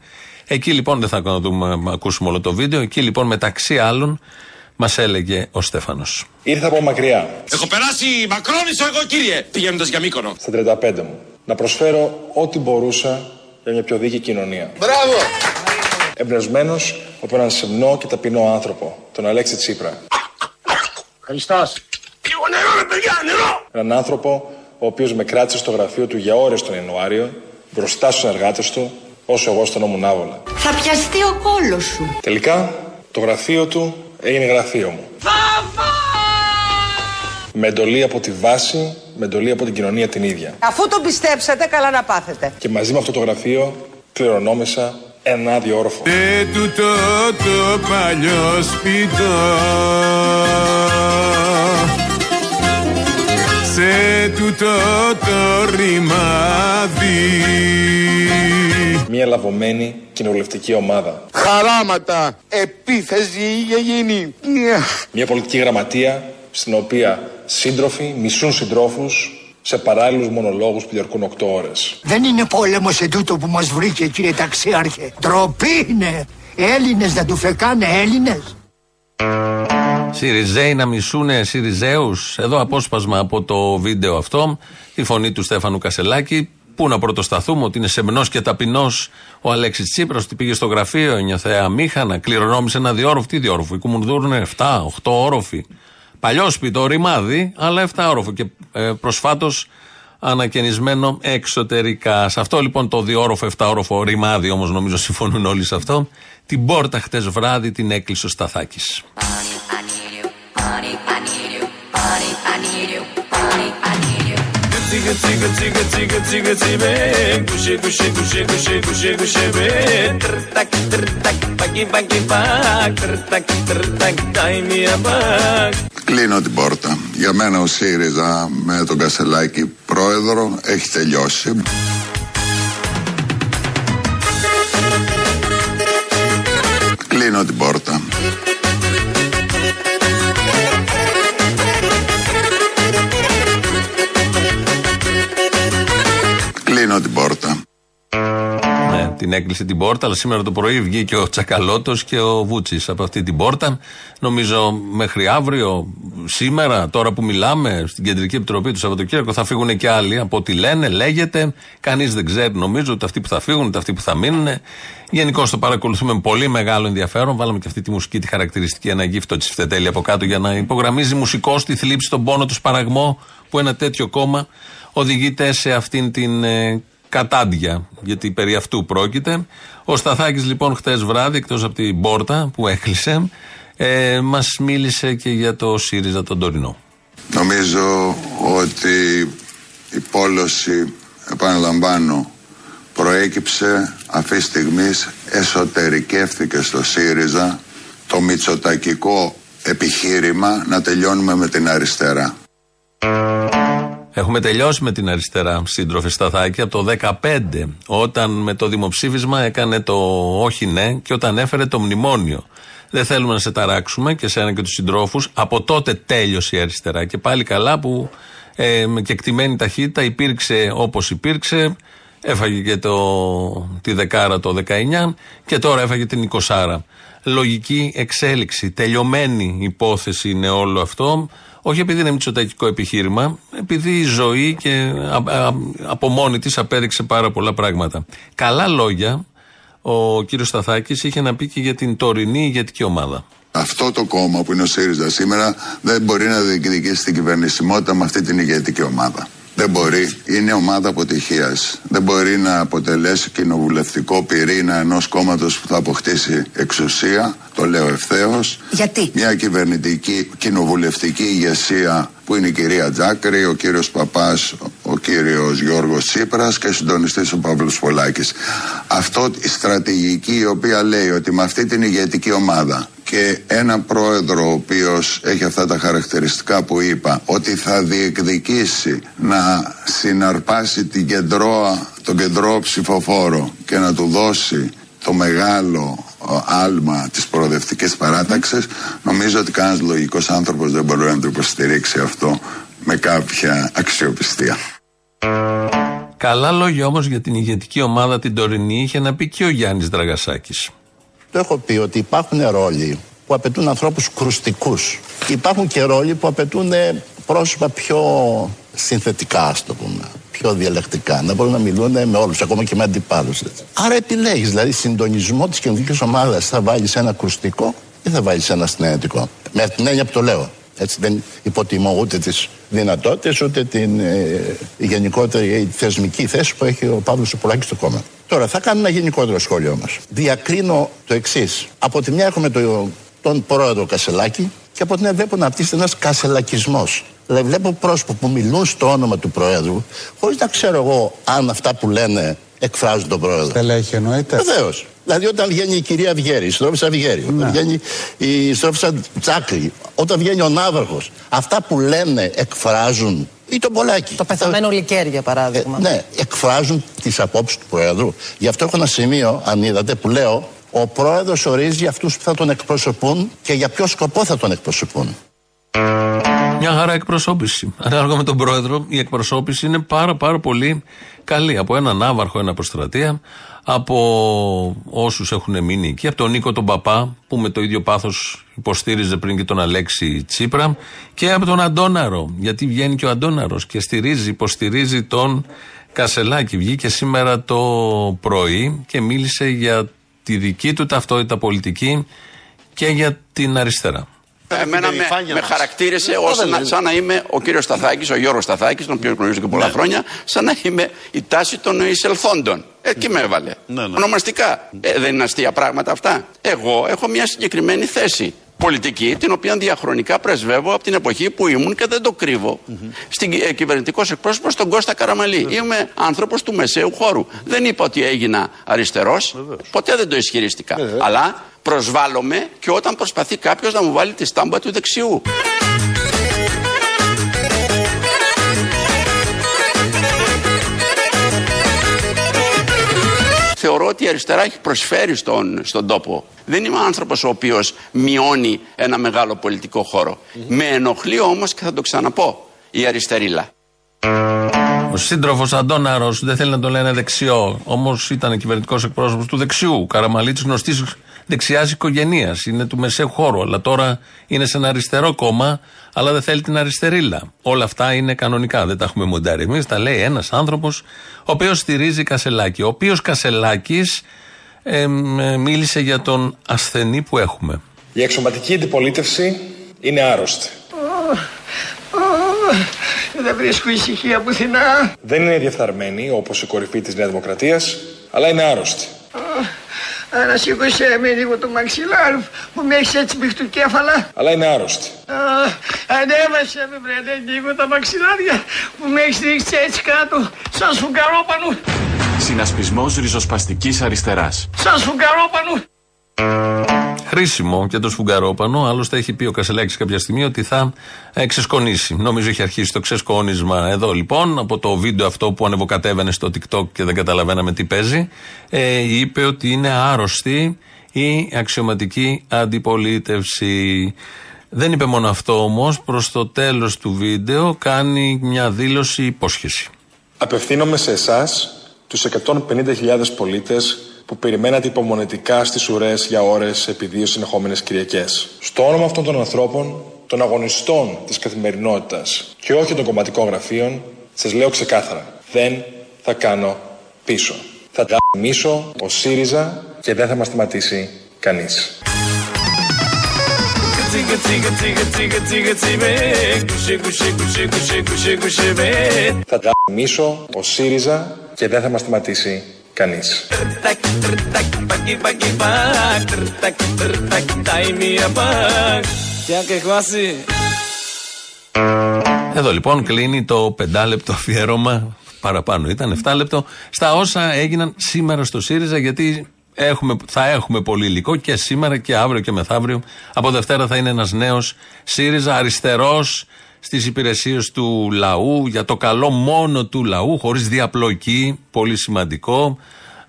Εκεί λοιπόν δεν θα δούμε, ακούσουμε όλο το βίντεο. Εκεί λοιπόν μεταξύ άλλων μας έλεγε ο Στέφανος. Ήρθα από μακριά, Έχω περάσει μακρόνισο εγώ κύριε, πηγαίνοντας για Μύκονο. στα 35 μου, να προσφέρω ό,τι μπορούσα για μια πιο δίκαιη κοινωνία. Μπράβο! Εμπνευσμένος από έναν σεμνό και ταπεινό άνθρωπο, τον Αλέξη Τσίπρα. Χριστός. Λίγο νερό ρε παιδιά, νερό! Έναν άνθρωπο ο οποίος με κράτησε στο γραφείο του για ώρες τον Ιανουάριο, μπροστά στους συνεργάτε του, όσο εγώ αισθανόμουν άβολα. Θα πιαστεί ο κόλος σου. Τελικά, το γραφείο του έγινε γραφείο μου. Με εντολή από τη βάση, με εντολή από την κοινωνία την ίδια. Αφού τον πιστέψατε, καλά να πάθετε. Και μαζί με αυτό το γραφείο κληρονόμησα ένα άδειο όροφο. Σε τούτο το παλιό σπιτό Σε τούτο το ρημάδι Μια λαβωμένη κοινοβουλευτική ομάδα. Χαράματα, επίθεση είχε γίνει. Μια πολιτική γραμματεία στην οποία σύντροφοι μισούν συντρόφους σε παράλληλους μονολόγους που διαρκούν 8 ώρες. Δεν είναι πόλεμος ετούτο που μας βρήκε κύριε ταξίαρχε. Τροπή είναι. Έλληνες να του φεκάνε Έλληνες. Σιριζέοι να μισούνε Σιριζέους; Εδώ απόσπασμα από το βίντεο αυτό. Η φωνή του Στέφανου Κασελάκη. πού να πρωτοσταθούμε, ότι είναι σεμνός και ταπεινός ο Αλέξης Τσίπρας, ότι πήγε στο γραφείο, ένιωθε αμήχανα, κληρονόμησε ένα διόροφο. Τι διόροφο, η Κουμουνδούρου είναι 7, 8 όροφοι. Παλιό σπιτό, ρημάδι, αλλά 7 όροφο. Και ε, προσφάτως ανακαινισμένο εξωτερικά. Σε αυτό λοιπόν το διόροφο, 7 όροφο ρημάδι, όμως νομίζω συμφωνούν όλοι σε αυτό. Την πόρτα χτες βράδυ την έκλεισε ο Σταθάκης. Tsiga tsiga tsiga tsiga tsiga tsibe Kushe kushe kushe kushe kushe kushe be Trtak trtak paki paki pak Trtak trtak dai μια μπακ Κλείνω την πόρτα. Για μένα ο ΣΥΡΙΖΑ με τον Κασελάκη πρόεδρο έχει τελειώσει. Κλείνω την πόρτα. Κλείνω την πόρτα. Ναι, την έκλεισε την πόρτα, αλλά σήμερα το πρωί βγήκε ο Τσακαλώτος και ο Βούτσης από αυτή την πόρτα. Νομίζω μέχρι αύριο, σήμερα, τώρα που μιλάμε, στην Κεντρική Επιτροπή του Σαββατοκύριακου θα φύγουν και άλλοι. Από ό,τι λένε, λέγεται. Κανείς δεν ξέρει, νομίζω, ούτε αυτοί που θα φύγουν, ούτε αυτοί που θα μείνουν. Γενικώ το παρακολουθούμε με πολύ μεγάλο ενδιαφέρον. Βάλαμε και αυτή τη μουσική, τη χαρακτηριστική, ένα γύφτο της Φτετέλη από κάτω για να υπογραμμίζει μουσικό τη θλίψη, τον πόνο, του σπαραγμό που ένα τέτοιο κόμμα οδηγείται σε αυτήν την ε, κατάντια. Γιατί περί αυτού πρόκειται. Ο Σταθάκης λοιπόν χτες βράδυ, εκτός από την πόρτα που έκλεισε, ε, μας μίλησε και για το ΣΥΡΙΖΑ τον τωρινό. Νομίζω ότι η πόλωση, επαναλαμβάνω, προέκυψε αυτής της στιγμής εσωτερικεύθηκε στο ΣΥΡΙΖΑ το μητσοτακικό επιχείρημα να τελειώνουμε με την αριστερά. Έχουμε τελειώσει με την αριστερά, σύντροφε Σταθάκη, από το 2015, όταν με το δημοψήφισμα έκανε το όχι ναι και όταν έφερε το μνημόνιο. Δεν θέλουμε να σε ταράξουμε και σένα και τους συντρόφους. Από τότε τέλειωσε η αριστερά. Και πάλι καλά που ε, με κεκτημένη ταχύτητα υπήρξε όπως υπήρξε. Έφαγε και το, τη δεκάρα το 19 και τώρα έφαγε την 20. Λογική εξέλιξη. Τελειωμένη υπόθεση είναι όλο αυτό. Όχι επειδή είναι μυτσοτακικό επιχείρημα, επειδή η ζωή και από μόνη της απέδειξε πάρα πολλά πράγματα. Καλά λόγια ο κύριος Σταθάκης είχε να πει και για την τωρινή ηγετική ομάδα. Αυτό το κόμμα που είναι ο ΣΥΡΙΖΑ σήμερα δεν μπορεί να διεκδικήσει την κυβερνησιμότητα με αυτή την ηγετική ομάδα. Δεν μπορεί. Είναι ομάδα αποτυχίας. Δεν μπορεί να αποτελέσει κοινοβουλευτικό πυρήνα ενός κόμματος που θα αποκτήσει εξουσία. Το λέω ευθέως. Γιατί; Μια κυβερνητική κοινοβουλευτική ηγεσία που είναι η κυρία Τζάκρη, ο κύριος Παπάς, ο κύριος Γιώργος Τσίπρας και συντονιστής ο Παύλος Πολάκης. Αυτό η στρατηγική η οποία λέει ότι με αυτή την ηγετική ομάδα και ένα πρόεδρο ο οποίος έχει αυτά τα χαρακτηριστικά που είπα ότι θα διεκδικήσει να συναρπάσει την κεντρώα, τον κεντρό ψηφοφόρο και να του δώσει το μεγάλο άλμα της προοδευτικής παράταξης νομίζω ότι κανένας λογικός άνθρωπος δεν μπορεί να το υποστηρίξει αυτό με κάποια αξιοπιστία. Καλά λόγια όμως για την ηγετική ομάδα την τωρινή είχε να πει και ο Γιάννης Δραγασάκης. Το έχω πει ότι υπάρχουν ρόλοι που απαιτούν ανθρώπους κρουστικούς. Υπάρχουν και ρόλοι που απαιτούν πρόσωπα πιο συνθετικά, ας το πούμε. Πιο διαλεκτικά. Να μπορούν να μιλούν με όλους, ακόμα και με αντιπάλους. Άρα επιλέγεις, δηλαδή, συντονισμό της κοινωνικής ομάδας. Θα βάλεις ένα κρουστικό ή θα βάλεις ένα συνενετικό; Με την έννοια που το λέω. Έτσι δεν υποτιμώ ούτε τις δυνατότητες ούτε την ε, γενικότερη θεσμική θέση που έχει ο Παύλος Σοπολάκη στο κόμμα. Τώρα θα κάνω ένα γενικότερο σχόλιο όμως. Διακρίνω το εξής. Από τη μια έχουμε το, τον πρόεδρο Κασελάκη και από την άλλη βλέπω να απτύσσεται ένας κασελακισμός. Δηλαδή βλέπω πρόσωπο που μιλούν στο όνομα του Προέδρου, χωρίς να ξέρω εγώ αν αυτά που λένε εκφράζουν τον Πρόεδρο. Στελέχη εννοείται. Βεβαίως. Δηλαδή όταν βγαίνει η κυρία Βιέρη, η Στρόφισσα Βιέρη, όταν Ναι. βγαίνει η Στρόφισσα Τσάκρη, όταν βγαίνει ο Ναύαρχος, αυτά που λένε εκφράζουν. ή τον Πολάκη. Το πεθαμένο Λικέρ, για παράδειγμα. Ε, ναι, εκφράζουν τις απόψεις του Προέδρου. Γι' αυτό έχω ένα σημείο, αν είδατε, που λέω ο Πρόεδρος ορίζει αυτούς που θα τον εκπροσωπούν και για ποιο σκοπό θα τον εκπροσωπούν. Μια χαρά εκπροσώπηση. Ανάλογα με τον πρόεδρο, η εκπροσώπηση είναι πάρα πάρα πολύ καλή. Από έναν άβαρχο, ένα προστρατεία, από όσους έχουν μείνει εκεί, από τον Νίκο τον Παπά, που με το ίδιο πάθος υποστήριζε πριν και τον Αλέξη Τσίπρα, και από τον Αντώναρο. Γιατί βγαίνει και ο Αντώναρος και στηρίζει, υποστηρίζει τον Κασελάκη βγήκε σήμερα το πρωί και μίλησε για τη δική του ταυτότητα πολιτική και για την αριστερά. Εμένα με, με χαρακτήρισε ως να, σαν να είμαι ο κύριος Σταθάκης, ο Γιώργος Σταθάκης, τον οποίο γνωρίζω και πολλά Ναι. χρόνια, σαν να είμαι η τάση των εισελθόντων. Εκεί με έβαλε. Ναι, ναι. Ονομαστικά. Ε, δεν είναι αστεία πράγματα αυτά. Εγώ έχω μια συγκεκριμένη θέση πολιτική, την οποία διαχρονικά πρεσβεύω από την εποχή που ήμουν και δεν το κρύβω. Στην ε, κυβερνητικός εκπρόσωπος στον Κώστα Καραμαλή. Είμαι άνθρωπος του μεσαίου χώρου. Δεν είπα ότι έγινα αριστερός. Ποτέ δεν το ισχυρίστηκα. Αλλά προσβάλλομαι και όταν προσπαθεί κάποιος να μου βάλει τη στάμπα του δεξιού. Θεωρώ ότι η αριστερά έχει προσφέρει στον, στον τόπο. Δεν είμαι άνθρωπος ο οποίος μειώνει ένα μεγάλο πολιτικό χώρο. Με ενοχλεί όμως και θα το ξαναπώ η αριστερίλα. Ο σύντροφος Αντώναρος δεν θέλει να το λένε δεξιό. Όμως ήταν κυβερνητικός εκπρόσωπος του δεξιού. Καραμαλίτης γνωστής δεξιάς οικογένεια. Είναι του μεσαίου χώρου. Αλλά τώρα είναι σε ένα αριστερό κόμμα, αλλά δεν θέλει την αριστερίλα. Όλα αυτά είναι κανονικά. Δεν τα έχουμε μοντάρει εμείς. Τα λέει ένας άνθρωπος, ο οποίος στηρίζει Κασελάκη. Ο οποίος Κασελάκης ε, μίλησε για τον ασθενή που έχουμε. Η εξωματική αντιπολίτευση είναι άρρωστη. Δεν βρίσκω ησυχία πουθενά. Δεν είναι διεφθαρμένη όπως η κορυφή της Νέας Δημοκρατίας, αλλά είναι άρρωστη. Ανασήκωσέ με λίγο το μαξιλάρι που με έχεις έτσι κέφαλα. Αλλά είναι άρρωστη. Ανέβασε με βρε λίγο τα μαξιλάρια που με έχεις ρίξει έτσι κάτω σαν σφουγγαρόπανο. Συνασπισμός ριζοσπαστικής αριστεράς. Σαν σφουγγαρόπανο. Χρήσιμο και το σφουγγαρόπανο. Άλλωστε, έχει πει ο Κασελάκης κάποια στιγμή ότι θα ε, ξεσκονίσει. Νομίζω έχει αρχίσει το ξεσκόνισμα εδώ λοιπόν. Από το βίντεο αυτό που ανεβοκατέβαινε στο TikTok και δεν καταλαβαίναμε τι παίζει. Ε, είπε ότι είναι άρρωστη η αξιωματική αντιπολίτευση. Δεν είπε μόνο αυτό όμως. Προς το τέλος του βίντεο κάνει μια δήλωση υπόσχεση. Απευθύνομαι σε εσάς, τους 150.000 πολίτες που περιμένατε υπομονετικά στις ουρές για ώρες επί δύο συνεχόμενες Κυριακές. Στο όνομα αυτών των ανθρώπων, των αγωνιστών της καθημερινότητας και όχι των κομματικών γραφείων, σας λέω ξεκάθαρα: δεν θα κάνω πίσω. Θα γαμίσω ο ΣΥΡΙΖΑ και δεν θα μας σταματήσει κανείς. Tsiga tsiga tsiga tsiga tsiga tsibe Kushe kushe kushe kushe kushe kushe be Θα γαμίσω ο ΣΥΡΙΖΑ και δεν θα μας σταματήσει κανείς. Tak tak pagi pagi pak Tak tak dai mi pak Kya ke kwasi Εδώ λοιπόν κλείνει το πεντάλεπτο αφιέρωμα. Παραπάνω ήταν, 7 λεπτό. Στα όσα έγιναν σήμερα στο ΣΥΡΙΖΑ, γιατί έχουμε, θα έχουμε πολύ υλικό και σήμερα και αύριο και μεθαύριο. Από Δευτέρα θα είναι ένας νέος ΣΥΡΙΖΑ αριστερός στις υπηρεσίες του λαού, για το καλό μόνο του λαού, χωρίς διαπλοκή, πολύ σημαντικό.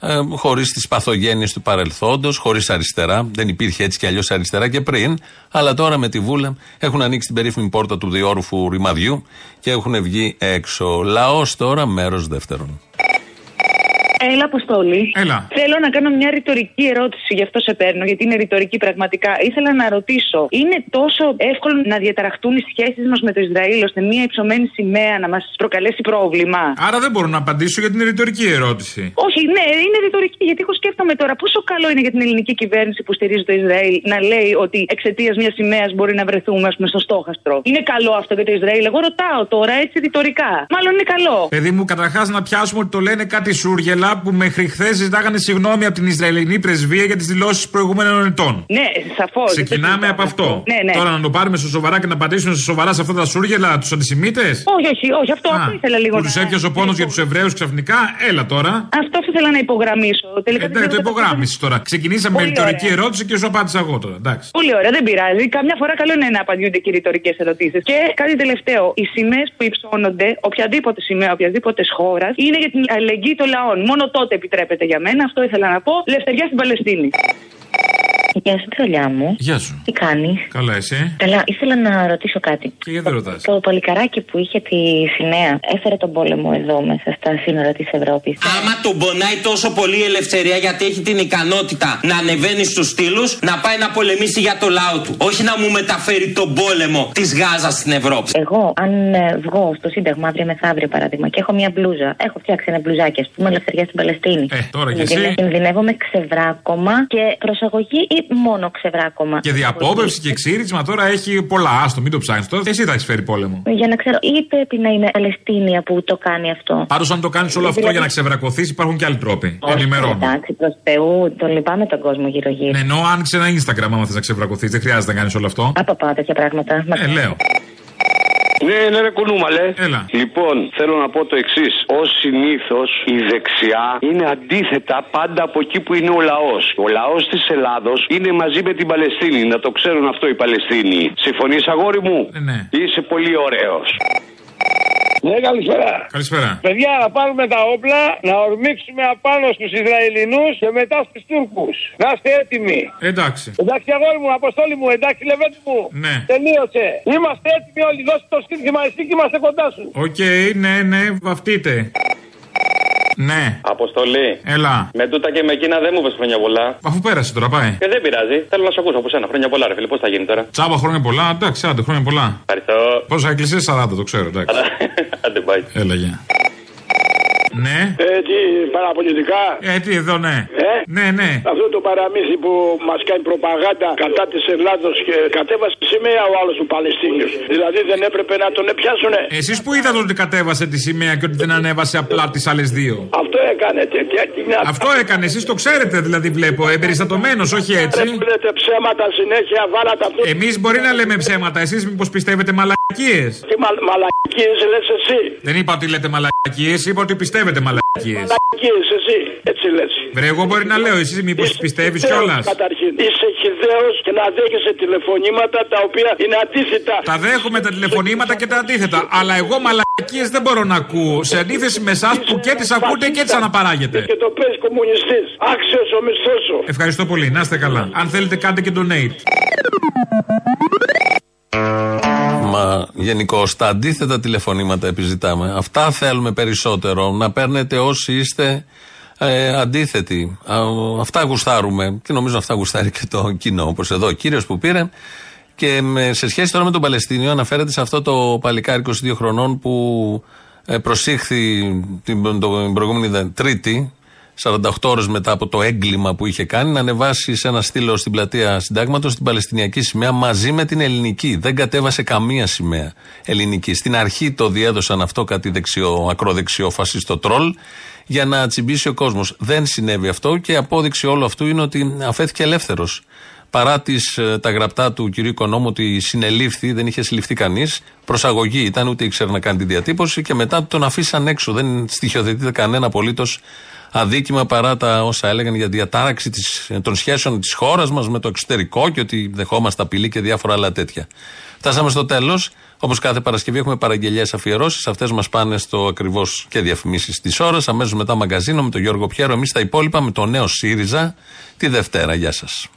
Ε, χωρίς τις παθογένειες του παρελθόντος, χωρίς αριστερά. Δεν υπήρχε έτσι κι αλλιώς αριστερά και πριν. Αλλά τώρα με τη Βούλα έχουν ανοίξει την περίφημη πόρτα του διόρφου ρημαδιού και έχουν βγει έξω. Λαός τώρα, μέρος δεύτερον. Έλα, Αποστόλη. Έλα. Θέλω να κάνω μια ρητορική ερώτηση, γι' αυτό σε παίρνω, γιατί είναι ρητορική πραγματικά. Ήθελα να ρωτήσω, είναι τόσο εύκολο να διαταραχτούν οι σχέσεις μας με το Ισραήλ ώστε μια υψωμένη σημαία να μας προκαλέσει πρόβλημα; Άρα δεν μπορώ να απαντήσω γιατί είναι ρητορική ερώτηση. Όχι, ναι, είναι ρητορική, γιατί εγώ σκέφτομαι τώρα πόσο καλό είναι για την ελληνική κυβέρνηση που στηρίζει το Ισραήλ να λέει ότι εξαιτίας μιας σημαίας μπορεί να βρεθούμε, ας πούμε, στο στόχαστρο. Είναι καλό αυτό για το Ισραήλ; Εγώ ρωτάω τώρα έτσι ρητορικά. Μάλλον είναι καλό. Παιδί μου, καταρχάς να πιάσουμε ότι το λένε κάτι σούργελα που μέχρι χθες ζητάγανε συγγνώμη από την Ισραηλινή πρεσβεία για τις δηλώσεις προηγούμενων ετών. Ναι, σαφώς. Ξεκινάμε από αυτό. Ναι, ναι. Τώρα να το πάρουμε στο σοβαρά και να απαντήσουμε στο σοβαρά σε αυτά τα σούργελα, τους αντισημίτες; Όχι, όχι, όχι, αυτό, αυτό ήθελα λίγο Που να. του έπιασε ο πόνος για τους Εβραίους ξαφνικά, έλα τώρα. Αυτό ήθελα να υπογραμμίσω. Τελικά Ε, δεν ναι, το ξέρω κατά υπογράμμισε τώρα. Ξεκινήσαμε με Πολύ ρητορική ωραία. ερώτηση και σου απάντησα εγώ τώρα. Εντάξει. Πολύ ωραία, δεν πειράζει. Καμιά φορά καλό είναι να απαντιούνται και ρητορικές ερωτήσεις. Και κάτι τελευταίο. Οι σημαίες που υψώνονται, οποιαδήποτε σημαία οποιαδήποτε χώρας, είναι για την αλληλεγγύη των λαών. Μόνο τότε επιτρέπεται για μένα. Αυτό ήθελα να πω. Λευτεριά στην Παλαιστίνη. Γεια σου, ψωλιά μου. Γεια σου. Τι κάνεις; Καλά, εσύ. Καλά, ήθελα να ρωτήσω κάτι. Και γιατί ρωτάς; Το παλικαράκι που είχε τη σημαία έφερε τον πόλεμο εδώ μέσα στα σύνορα της Ευρώπης. Άμα τον πονάει τόσο πολύ η ελευθερία γιατί έχει την ικανότητα να ανεβαίνει στους στήλους, να πάει να πολεμήσει για το λαό του. Όχι να μου μεταφέρει τον πόλεμο της Γάζας στην Ευρώπη. Εγώ, αν ε, βγω στο Σύνταγμα αύριο μεθαύριο παράδειγμα και έχω μια μπλούζα, έχω φτιάξει ένα μπλουζάκι, ας πούμε, ελευθερία στην Παλαιστίνη. Ε, τώρα κι εσύ. Κινδυνε- Κινδυνεύω με ξεβράκωμα και προσαγωγή ή μόνο ξεβράκωμα. Και διαπόβευση και ξύρισμα τώρα έχει πολλά. Άστο, μην το ψάχνεις τώρα. Εσύ θα έχεις φέρει πόλεμο. Για να ξέρω, ή πρέπει να είναι Παλαιστίνια που το κάνει αυτό; Πάντως, αν το κάνεις όλο αυτό για να ξεβρακωθείς, υπάρχουν και άλλοι τρόποι. Ενημερώνω. Εντάξει, προς Θεού, τον λυπάμαι τον κόσμο γύρω-γύρω. Ναι, Ενώ άνοιξε ένα Instagram άμα θες να ξεβρακωθείς. Δεν χρειάζεται να κάνεις όλο αυτό. Από πάω τέτοια πράγματα. Ε, λέω. Ναι, ναι, ρε κουνούμαλε. Έλα. Λοιπόν, θέλω να πω το εξής. Ω συνήθως, η δεξιά είναι αντίθετα πάντα από εκεί που είναι ο λαός. Ο λαός της Ελλάδος είναι μαζί με την Παλαιστίνη. Να το ξέρουν αυτό οι Παλαιστίνοι. Συμφωνείς, αγόρι μου; ναι. Είσαι πολύ ωραίος. Ναι, καλησπέρα. Καλησπέρα. Παιδιά, να πάρουμε τα όπλα, να ορμήξουμε απάνω στους Ισραηλινούς και μετά στους Τούρκους. Να είστε έτοιμοι. Εντάξει. Εντάξει, αγόρι μου, αποστόλη μου, εντάξει, λεβέντη μου. Ναι. Τελείωσε. Είμαστε έτοιμοι όλοι. Δώστε το σύνθημα εσύ και είμαστε κοντά σου. Οκ, ναι, ναι, βαφτείτε. Ναι. Αποστολή. Έλα. Με τούτα και με εκείνα δεν μου πες χρόνια πολλά. Αφού πέρασε τώρα, πάει. Και δεν πειράζει. Θέλω να σε ακούσω από σένα. Χρόνια πολλά, ρε φίλε. Πώς θα γίνει τώρα; Τσάμπα χρόνια πολλά, εντάξει, άντε χρόνια πολλά. Ευχαριστώ. Πόσα εκκλησίε 40, το ξέρω, εντάξει. Άντε, πάει. Έλα, γεια. Ναι. Ε, τι, παραπολιτικά. Ε, τι εδώ, ναι. Ε; Ναι, ναι. Αυτό το παραμύθι που μας κάνει προπαγάνδα κατά της Ελλάδος και κατέβασε σημαία ο άλλος του Παλαιστίνιου. Δηλαδή δεν έπρεπε να τον πιάσουνε. Εσείς που είδατε ότι κατέβασε τη σημαία και ότι δεν ανέβασε απλά τις άλλες δύο; Αυτό έκανε τέτοια κοινά. Αυτό έκανε, εσείς το ξέρετε δηλαδή, βλέπω. Εμπεριστατωμένος, όχι έτσι. Δεν λέτε ψέματα συνέχεια, βάλατε αυτό. Εμείς μπορεί να λέμε ψέματα, εσείς μήπως πιστεύετε μαλακίες; Τι μα, μαλακίες λες εσύ; Δεν είπα ότι λέτε μαλακίες, είπα ότι πιστεύετε μαλακίες. Μαλακίες εσύ. Έτσι λες. Βρε, εγώ μπορεί να λέω, εσύ μήπως πιστεύεις Χιδαίος, κιόλας; Καταρχήν, είσαι χιδαίος και να δέχεσαι τηλεφωνήματα τα οποία είναι αντίθετα. Τα δέχομαι τα τηλεφωνήματα και τα αντίθετα. Αλλά εγώ μαλακίες δεν μπορώ να ακούω. Σε αντίθεση με εσάς που και τις ακούτε και τις αναπαράγετε. Και το πες κομμουνιστής. Άξιος ο μισθός σου. Ευχαριστώ πολύ, να είστε καλά. Αν θέλετε, κάντε και donate. Μα γενικώ τα αντίθετα τηλεφωνήματα επιζητάμε. Αυτά θέλουμε περισσότερο. Να παίρνετε όσοι είστε ε, αντίθετοι. Α, αυτά γουστάρουμε. Και νομίζω αυτά γουστάρει και το κοινό. Όπως εδώ ο κύριος που πήρε. Και με, σε σχέση τώρα με τον Παλαιστίνιο, αναφέρεται σε αυτό το παλικάρι 22 χρονών που ε, προσήχθη την, την προηγούμενη δε- Τρίτη, 48 ώρες μετά από το έγκλημα που είχε κάνει, να ανεβάσει σε ένα στήλο στην πλατεία Συντάγματος την Παλαιστινιακή σημαία μαζί με την ελληνική. Δεν κατέβασε καμία σημαία ελληνική. Στην αρχή το διέδωσαν αυτό κάτι δεξιό, ακροδεξιό φασιστό τρόλ για να τσιμπήσει ο κόσμος. Δεν συνέβη αυτό και η απόδειξη όλου αυτού είναι ότι αφέθηκε ελεύθερος. Παρά τις, ε, τα γραπτά του κυρίου Οικονόμου ότι συνελήφθη, δεν είχε συλληφθεί κανείς, προσαγωγή ήταν, ούτε ήξερε να κάνει τη διατύπωση και μετά τον αφήσαν έξω. Δεν στοιχειοθετείται κανένα απολύτως αδίκημα παρά τα όσα έλεγαν για διατάραξη της, των σχέσεων της χώρας μας με το εξωτερικό και ότι δεχόμαστε απειλή και διάφορα άλλα τέτοια. Φτάσαμε στο τέλος. Όπως κάθε Παρασκευή έχουμε παραγγελίες αφιερώσεις. Αυτές μας πάνε στο ακριβώς και διαφημίσεις της ώρας. Αμέσως μετά μαγκαζίνο με τον Γιώργο Πιέρο. Εμείς τα υπόλοιπα με το νέο ΣΥΡΙΖΑ τη Δευτέρα. Γεια σας.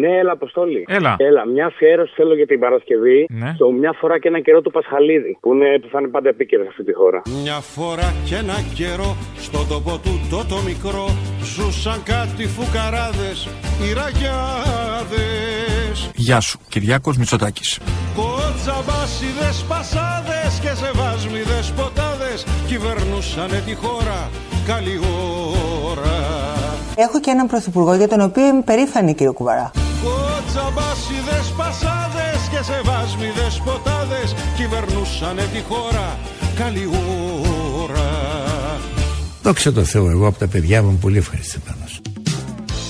Ναι, έλα, Αποστόλη. Έλα. Έλα, μια αφιέρωση θέλω για την Παρασκευή. Ναι. Το μια φορά και ένα καιρό του Πασχαλίδη. Που, είναι, που θα είναι πάντα επίκαιρο σε αυτή τη χώρα. Μια φορά και ένα καιρό στον τόπο του το, το μικρό ζούσαν κάτι φουκαράδες οι ραγιάδες Γεια σου, Κυριάκος Μητσοτάκης. Κοτσαμπάσιδες πασάδες και σεβάσμιδες ποτάδες κυβερνούσανε τη χώρα καλή ώρα Έχω και έναν πρωθυπουργό για τον οποίο είμαι περήφανη, κύριο Κουβαρά. Κοτσαμπάσιδες πασάδες και σεβάσμιδες ποτάδες κυβερνούσανε τη χώρα καλή ώρα Δόξα τω Θεώ, εγώ από τα παιδιά μου είμαι πολύ ευχαριστημένος.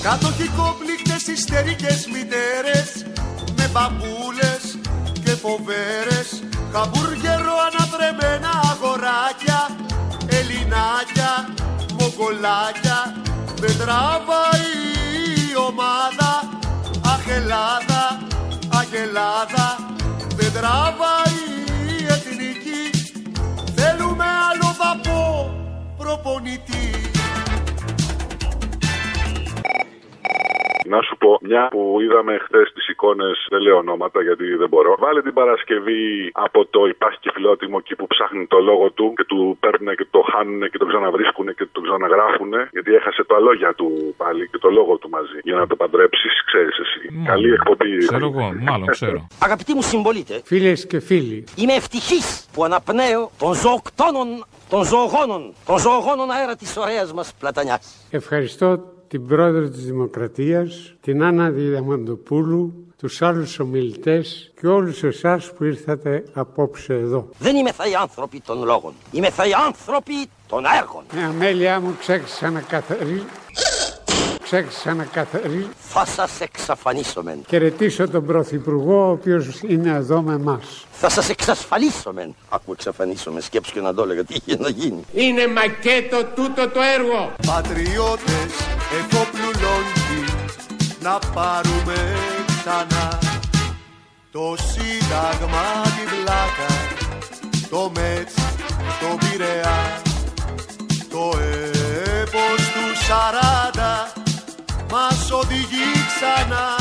Κατοχικόπληκτες ιστερικές μητέρες Με μπαμπούλες και φοβέρες Χαμπούργερο αναβρεμένα αγοράκια Ελληνάκια, μογκολάκια Δεν τραβάει η ομάδα. Αχ Αγελάδα, Αγελάδα Δεν τραβάει η εθνική. Θέλουμε άλλο δαπό προπονητή Να σου πω, μια που είδαμε χθες τις εικόνες, δεν λέω ονόματα γιατί δεν μπορώ. Βάλε την Παρασκευή από το υπάρχει και φιλότιμο εκεί που ψάχνει το λόγο του και του παίρνουν και το χάνουν και το ξαναβρίσκουν και το ξαναγράφουν. Γιατί έχασε τα λόγια του πάλι και το λόγο του μαζί. Για να το παντρέψεις, ξέρεις εσύ. Καλή εκπομπή. Ξέρω εγώ, μάλλον ξέρω. Αγαπητοί μου συμπολίτε, Φίλες και φίλοι, είμαι ευτυχής που αναπνέω των ζωοκτώνων, των ζωογόνων, των ζωογόνων αέρα της ωραίας μας πλατανιάς. ευχαριστώ την πρόεδρο της Δημοκρατίας, την Άννα Διαμαντοπούλου, τους άλλους ομιλητές και όλους εσάς που ήρθατε απόψε εδώ. Δεν είμαι θα οι άνθρωποι των λόγων. Είμαι θα οι άνθρωποι των έργων. Ε, αμέλειά μου ξέχασα να καθαρίσω. Ξέχασα να καθαρίσω. Θα σας εξαφανίσομεν. Χαιρετήσω τον Πρωθυπουργό, ο οποίος είναι εδώ με εμάς. Θα σας εξασφαλίσομεν. Άκου εξαφανίσομεν. Σκέψου και να το έλεγα τι είχε να γίνει. Είναι μακέτο τούτο το έργο. Πατριώτες, εφόπλου λόγκι Να πάρουμε ξανά Το σύνταγμα την πλάκα Το μέτς, το πειραιά Το έπος του σαράντα Μας οδηγεί ξανά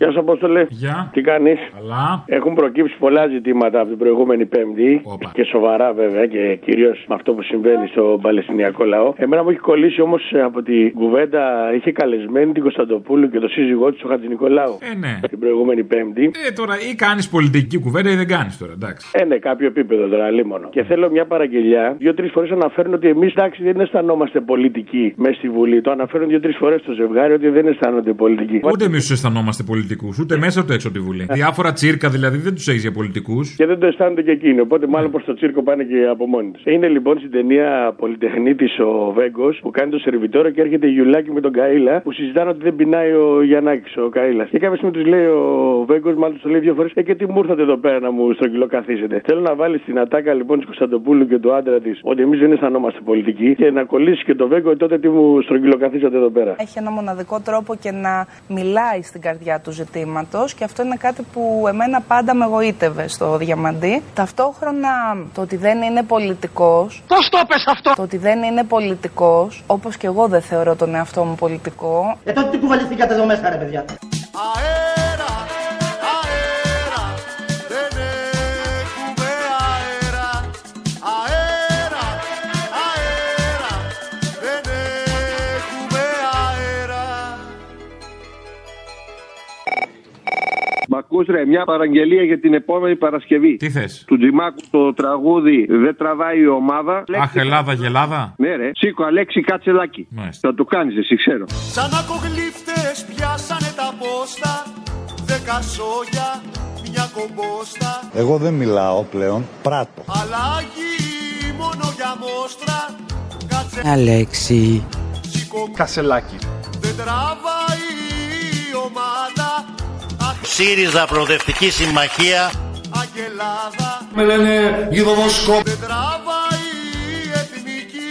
Γεια σου, Απόστολε. Γεια. Τι κάνεις; Καλά. Έχουν προκύψει πολλά ζητήματα από την προηγούμενη Πέμπτη. Και σοβαρά, βέβαια, και κυρίως με αυτό που συμβαίνει στο Παλαιστινιακό λαό. Εμένα μου έχει κολλήσει όμως από την κουβέντα. Είχε καλεσμένη την Κωνσταντοπούλου και το σύζυγό της, ο Χατζη Νικολάου. Ε, ναι. Την προηγούμενη Πέμπτη. Ε, τώρα ή κάνεις πολιτική κουβέντα ή δεν κάνεις τώρα, εντάξει. Ε, ναι, κάποιο επίπεδο τώρα, λίμωνο. Και θέλω μια παραγγελιά. Δύο-τρεις φορές αναφέρουν ότι εμείς εντάξει δεν αισθανόμαστε πολιτικοί μέσα στη Βουλή. Το αναφέρουν δύο-τρεις φορές στο ζευγάρι ότι δεν αισθάνονται πολιτικοί. Ούτε εμείς τους αισθανόμαστε πολιτικούς, ούτε μέσα ούτε έξω από τη Βουλή. Διάφορα τσίρκα δηλαδή δεν τους έχεις για πολιτικούς. Και δεν το αισθάνονται και εκείνοι. Οπότε μάλλον προς το τσίρκο πάνε και από μόνοι τους. Είναι λοιπόν στην ταινία Πολυτεχνίτης ο Βέγκος που κάνει το σερβιτόρο και έρχεται η Γιουλάκη με τον Καήλα που συζητάνε ότι δεν πεινάει ο Γιαννάκης, ο Καήλα. Και κάποια στιγμή τους λέει ο Βέγκος, μάλλον τους το λέει δύο φορές, Ε, και τι μου ήρθατε εδώ πέρα να μου στρογγυλοκαθίσετε. Θέλω να βάλεις στην ατάκα λοιπόν της Κωνσταντοπούλου και του άντρα της ότι εμείς δεν αισθανόμαστε πολιτικοί και να κολλήσεις και το Βέγκο τότε τι μου στρογγυλοκαθίσατε εδώ πέρα. Έχει ένα μοναδικό τρόπο και να μιλάει στην καρδιά του ζητήματος και αυτό είναι κάτι που εμένα πάντα με εγωίτευε στο Διαμαντή. Ταυτόχρονα το ότι δεν είναι πολιτικό. Πώ το πες αυτό! Το ότι δεν είναι πολιτικός, όπως και εγώ δεν θεωρώ τον εαυτό μου πολιτικό. Ε, τότε τι κουβαληθήκατε εδώ μέσα, ρε παιδιά. Μ' ακούς ρε, μια παραγγελία για την επόμενη Παρασκευή. Τι θες; Του Τζιμάκου το τραγούδι Δεν τραβάει η ομάδα. Αχ, Ελλάδα, γελάδα. Ναι, ρε. Σήκω, Αλέξη Κατσελάκη. Θα το κάνεις, εσύ ξέρω. Σαν ακογλύφτες πιάσανε τα πόστα Δέκα σόγια, μια κομπόστα Εγώ δεν μιλάω πλέον, πράττω. Αλλάγει μόνο για μόστρα Κάτσε Αλέξη. Κασελάκη Δεν τραβάει η ομάδα ΣΥΡΙΖΑ Προοδευτική Συμμαχία. Αγελάδα Με λένε γιδοβοσκόπ. Δεν τραβάει η εθνική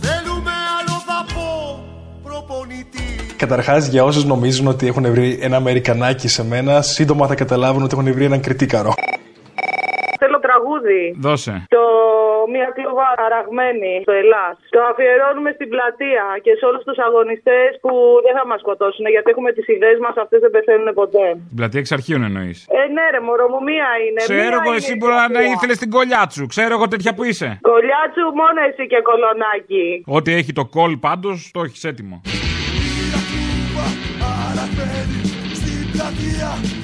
Θέλουμε άλλο δαπό προπονητή Καταρχάς, για όσους νομίζουν ότι έχουν βρει ένα Αμερικανάκι σε μένα, σύντομα θα καταλάβουν ότι έχουν βρει έναν κριτήκαρο. Θέλω τραγούδι. Δώσε. Το μία κλούβα αραγμένη στο Ελλάς. Το αφιερώνουμε στην πλατεία και σε όλους τους αγωνιστές που δεν θα μας σκοτώσουν γιατί έχουμε τις ιδέες μας, αυτές δεν πεθαίνουν ποτέ. Την πλατεία εξ αρχείων εννοείς. Ε, ναι, ρε, μωρό μου, μία είναι. Ξέρω μία εγώ, είναι εσύ η μπορεί να πλατεία. ήθελες την κολλιά σου. Ξέρω εγώ τέτοια που είσαι. Κολλιάτσου, μόνο εσύ και κολονάκι. Ό,τι έχει το κόλ πάντως το έχεις έτοιμο. Αραγμένη στην πλατεία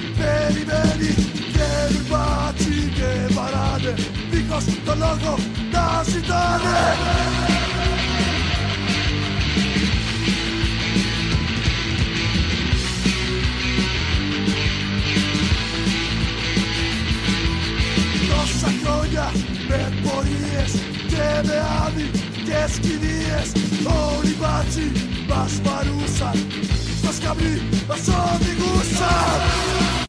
Δίχως το λόγο να ζητάνε. Τόσα χρόνια με πορείες και με άδικες κηδείες Όλοι μπάτσι μας παρούσαν Στο σκαμπί μας οδηγούσαν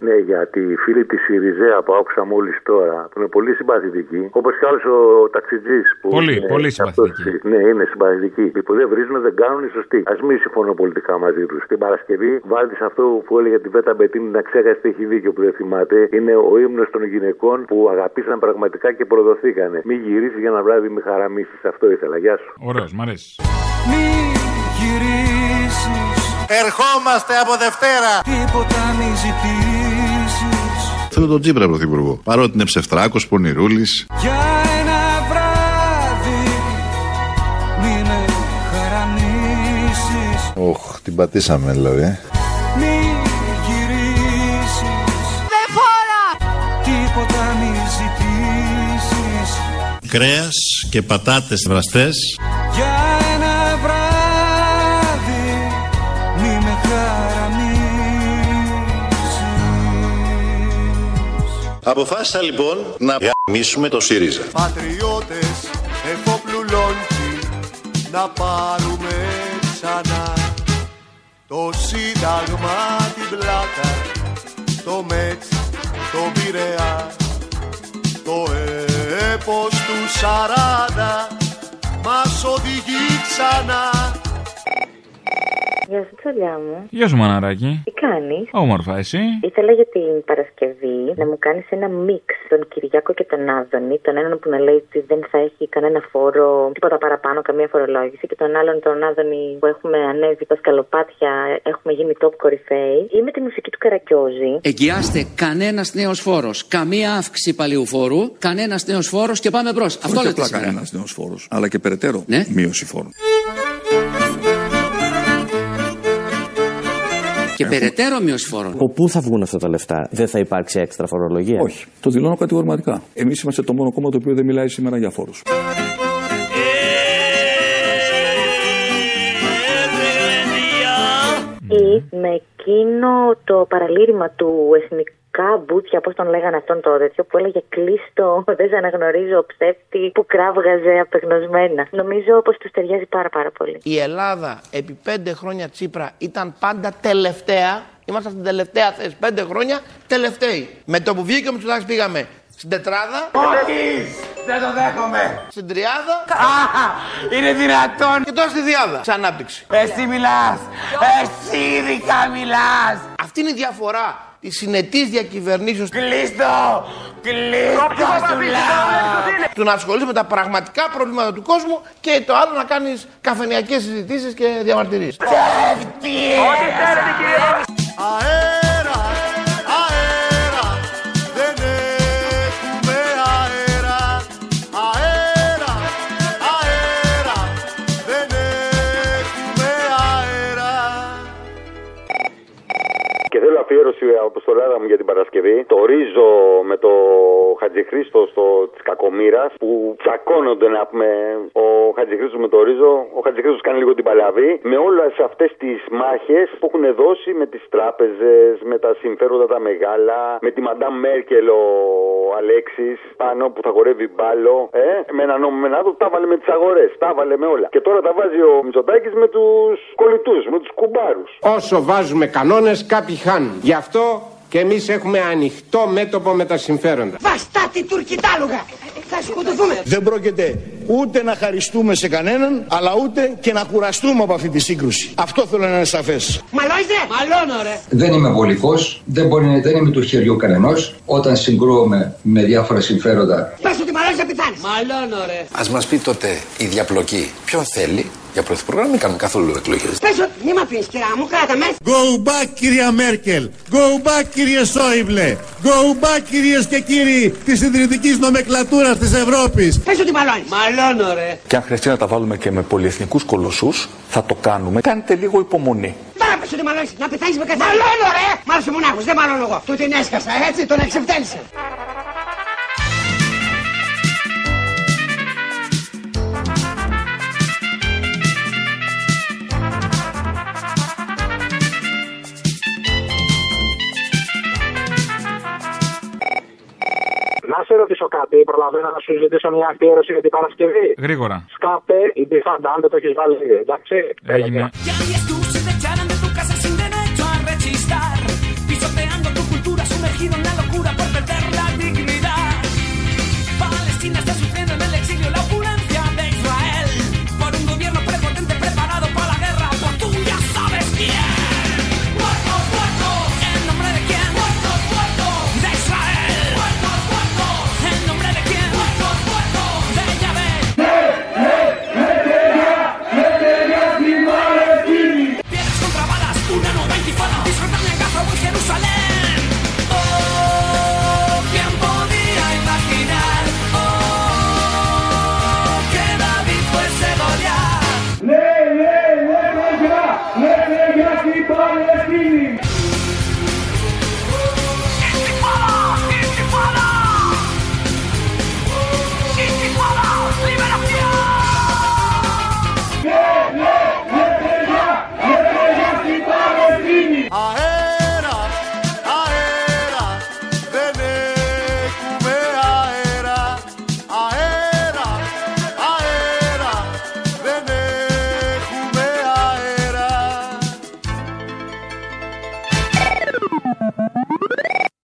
Ναι, γιατί οι φίλοι της Σιριζέα που άκουσα μόλις τώρα, που είναι πολύ συμπαθητικοί, όπως και άλλος ο ταξιτζής που. Πολύ, είναι πολύ και αυτός, συμπαθητικοί. Ναι, είναι συμπαθητικοί. Οι που δεν βρίζουν δεν κάνουν οι σωστοί. Α μην συμφωνώ πολιτικά μαζί τους. Την Παρασκευή βάλτε σε αυτό που έλεγε την Πέτα Μπετίνη να ξέχαστε έχει δίκιο που δεν θυμάται. Είναι ο ύμνος των γυναικών που αγαπήσαν πραγματικά και προδοθήκανε. Μην γυρίσεις για ένα βράδυ με χαραμίσεις. Αυτό ήθελα. Γεια σου. Ωραίος, μ' αρέσει. Μη γυρίσεις Ερχόμαστε από Δευτέρα. Τίποτα μη ζητήσεις Θέλω τον Τζίπρα πρωθυπουργό. Παρότι είναι ψευτράκος, πονηρούλης. Για ένα βράδυ Μη με χαραμίσεις Οχ, την πατήσαμε δηλαδή. ε. Μη γυρίσεις Δεν φορά Τίποτα μη ζητήσεις Κρέας και πατάτες βραστές. Για Αποφάσισα λοιπόν να γαμίσουμε το ΣΥΡΙΖΑ. Πατριώτες εφοπλουλόντιοι να πάρουμε ξανά το σύνταγμα την πλάκα το μέτς το πειραιά το έπος του σαράντα μας οδηγεί ξανά Γεια σου, τσολιά μου. Γεια σου, μαναράκι. Τι κάνεις; Όμορφα, εσύ; Ήθελα για την Παρασκευή να μου κάνεις ένα μίξ τον Κυριάκο και τον Άδωνη. Τον έναν που να λέει ότι δεν θα έχει κανένα φόρο, τίποτα παραπάνω, καμία φορολόγηση. Και τον άλλον τον Άδωνη που έχουμε ανέβει τα σκαλοπάτια, έχουμε γίνει top κορυφαίοι. Ή με τη μουσική του Καρακιόζη. Εγγυάστε κανένας νέος φόρος, καμία αύξηση παλιού φόρου, κανένας νέος φόρος και πάμε μπρος. Αυτό λέτε απλά σήμερα. κανένας νέος φόρος, αλλά και περαιτέρω Ναι. μείωση φόρων. Και περαιτέρω μείωση φόρων. Από πού θα βγουν αυτά τα λεφτά, δεν θα υπάρξει έξτρα φορολογία; Όχι. Το δηλώνω κατηγορηματικά. Εμείς είμαστε το μόνο κόμμα το οποίο δεν μιλάει σήμερα για φόρους. Ή με εκείνο το παραλήρημα του εθνικά μπούτσια, πώς τον λέγανε αυτόν το τέτοιο, που έλεγε κλείστο, δεν σε αναγνωρίζω ψεύτη, που κράβγαζε απεγνωσμένα. Νομίζω πως τους ταιριάζει πάρα πάρα πολύ. Η Ελλάδα επί πέντε χρόνια Τσίπρα ήταν πάντα τελευταία. Είμαστε στην τελευταία θέση. Πέντε χρόνια τελευταίοι. Με το που βγήκε ο Μητσοτάκης πήγαμε στην τετράδα. Όχι! Δεν το δέχομαι! Στην τριάδα. Είναι δυνατόν! Και τώρα στη διάδα. Σε ανάπτυξη. Εσύ μιλάς! Εσύ ειδικά μιλάς! Αυτή είναι η διαφορά τη συνετή διακυβερνήσεως. Κλείστο! Κλείστο σου λέω! Του να ασχολείσαι με τα πραγματικά προβλήματα του κόσμου και το άλλο να κάνεις καφενειακέ συζητήσεις και διαμαρτυρίες. Ψεύτη! Ό,τι θέλετε κύριε αφιέρωση από στο Ελλάδα μου για την Παρασκευή. Το ρίζο με το Χατζηχρήστο στο της Κακομήρα που τσακώνονται να πούμε. Ο Χατζηχρήστος με το ρίζο. Ο Χατζηχρήστος κάνει λίγο την παλαβή. Με όλες αυτές τις μάχες που έχουν δώσει με τις τράπεζες, με τα συμφέροντα τα μεγάλα, με τη Μαντάμ Μέρκελ ο Αλέξης πάνω που θα χορεύει μπάλο. Ε, με ένα νόμο με ένα άλλο, τα βάλε με τις αγορές. Τα βάλε με όλα. Και τώρα τα βάζει ο Μητσοτάκης με τους κολλητούς, με τους κουμπάρους. Όσο βάζουμε κανόνες κάποιοι χάνουν. Γι' αυτό και εμείς έχουμε ανοιχτό μέτωπο με τα συμφέροντα. Βαστάτη τουρκιτάλουγα! Θα σκοτωθούμε! Δεν πρόκειται ούτε να χαριστούμε σε κανέναν, αλλά ούτε και να κουραστούμε από αυτή τη σύγκρουση. Αυτό θέλω να είναι σαφές. Μαλώνιζε! Μαλώνω ρε! Δεν είμαι βολικός, δεν, μπορεί, δεν είμαι του χεριού κανενός. Όταν συγκρούομαι με διάφορα συμφέροντα, Πες ότι μαλώνεις να πεθάνεις! Μαλώνω ρε! Α μας πει τότε η διαπλοκή ποιον θέλει για πρωθυπουργό να μην κάνουμε καθόλου εκλογές. Πες ότι μη μ' αφήνεις κυρά μου, κράτα με! Go back κυρία Μέρκελ, go back κύριε Σόιμπλε, go back κυρίες και κύριοι της συντηρητικής νομεκλατούρας της Ευρώπης. Πες ότι μαλώνεις! Μαλώνω ρε! Και αν χρειαστεί να τα βάλουμε και με πολυεθνικούς κολοσσούς, θα το κάνουμε. Κάντε λίγο υπομονή. Τώρα πες ότι μαλώνεις! Να πεθάνεις με καθένα! Μαλώνω ρε! Μ' άρεσε μονάχος, δεν μαλώνω εγώ! Του την έσκασα, έτσι, τον εξευτέλισε! Να σε ρωτήσω κάτι, προλαβαίνω να σου ζητήσω μια αφιέρωση για την Παρασκευή. Γρήγορα. Σκάπε, η Μπιφαντάν, δεν το έχεις βάλει, εντάξει. Έγινε. Ya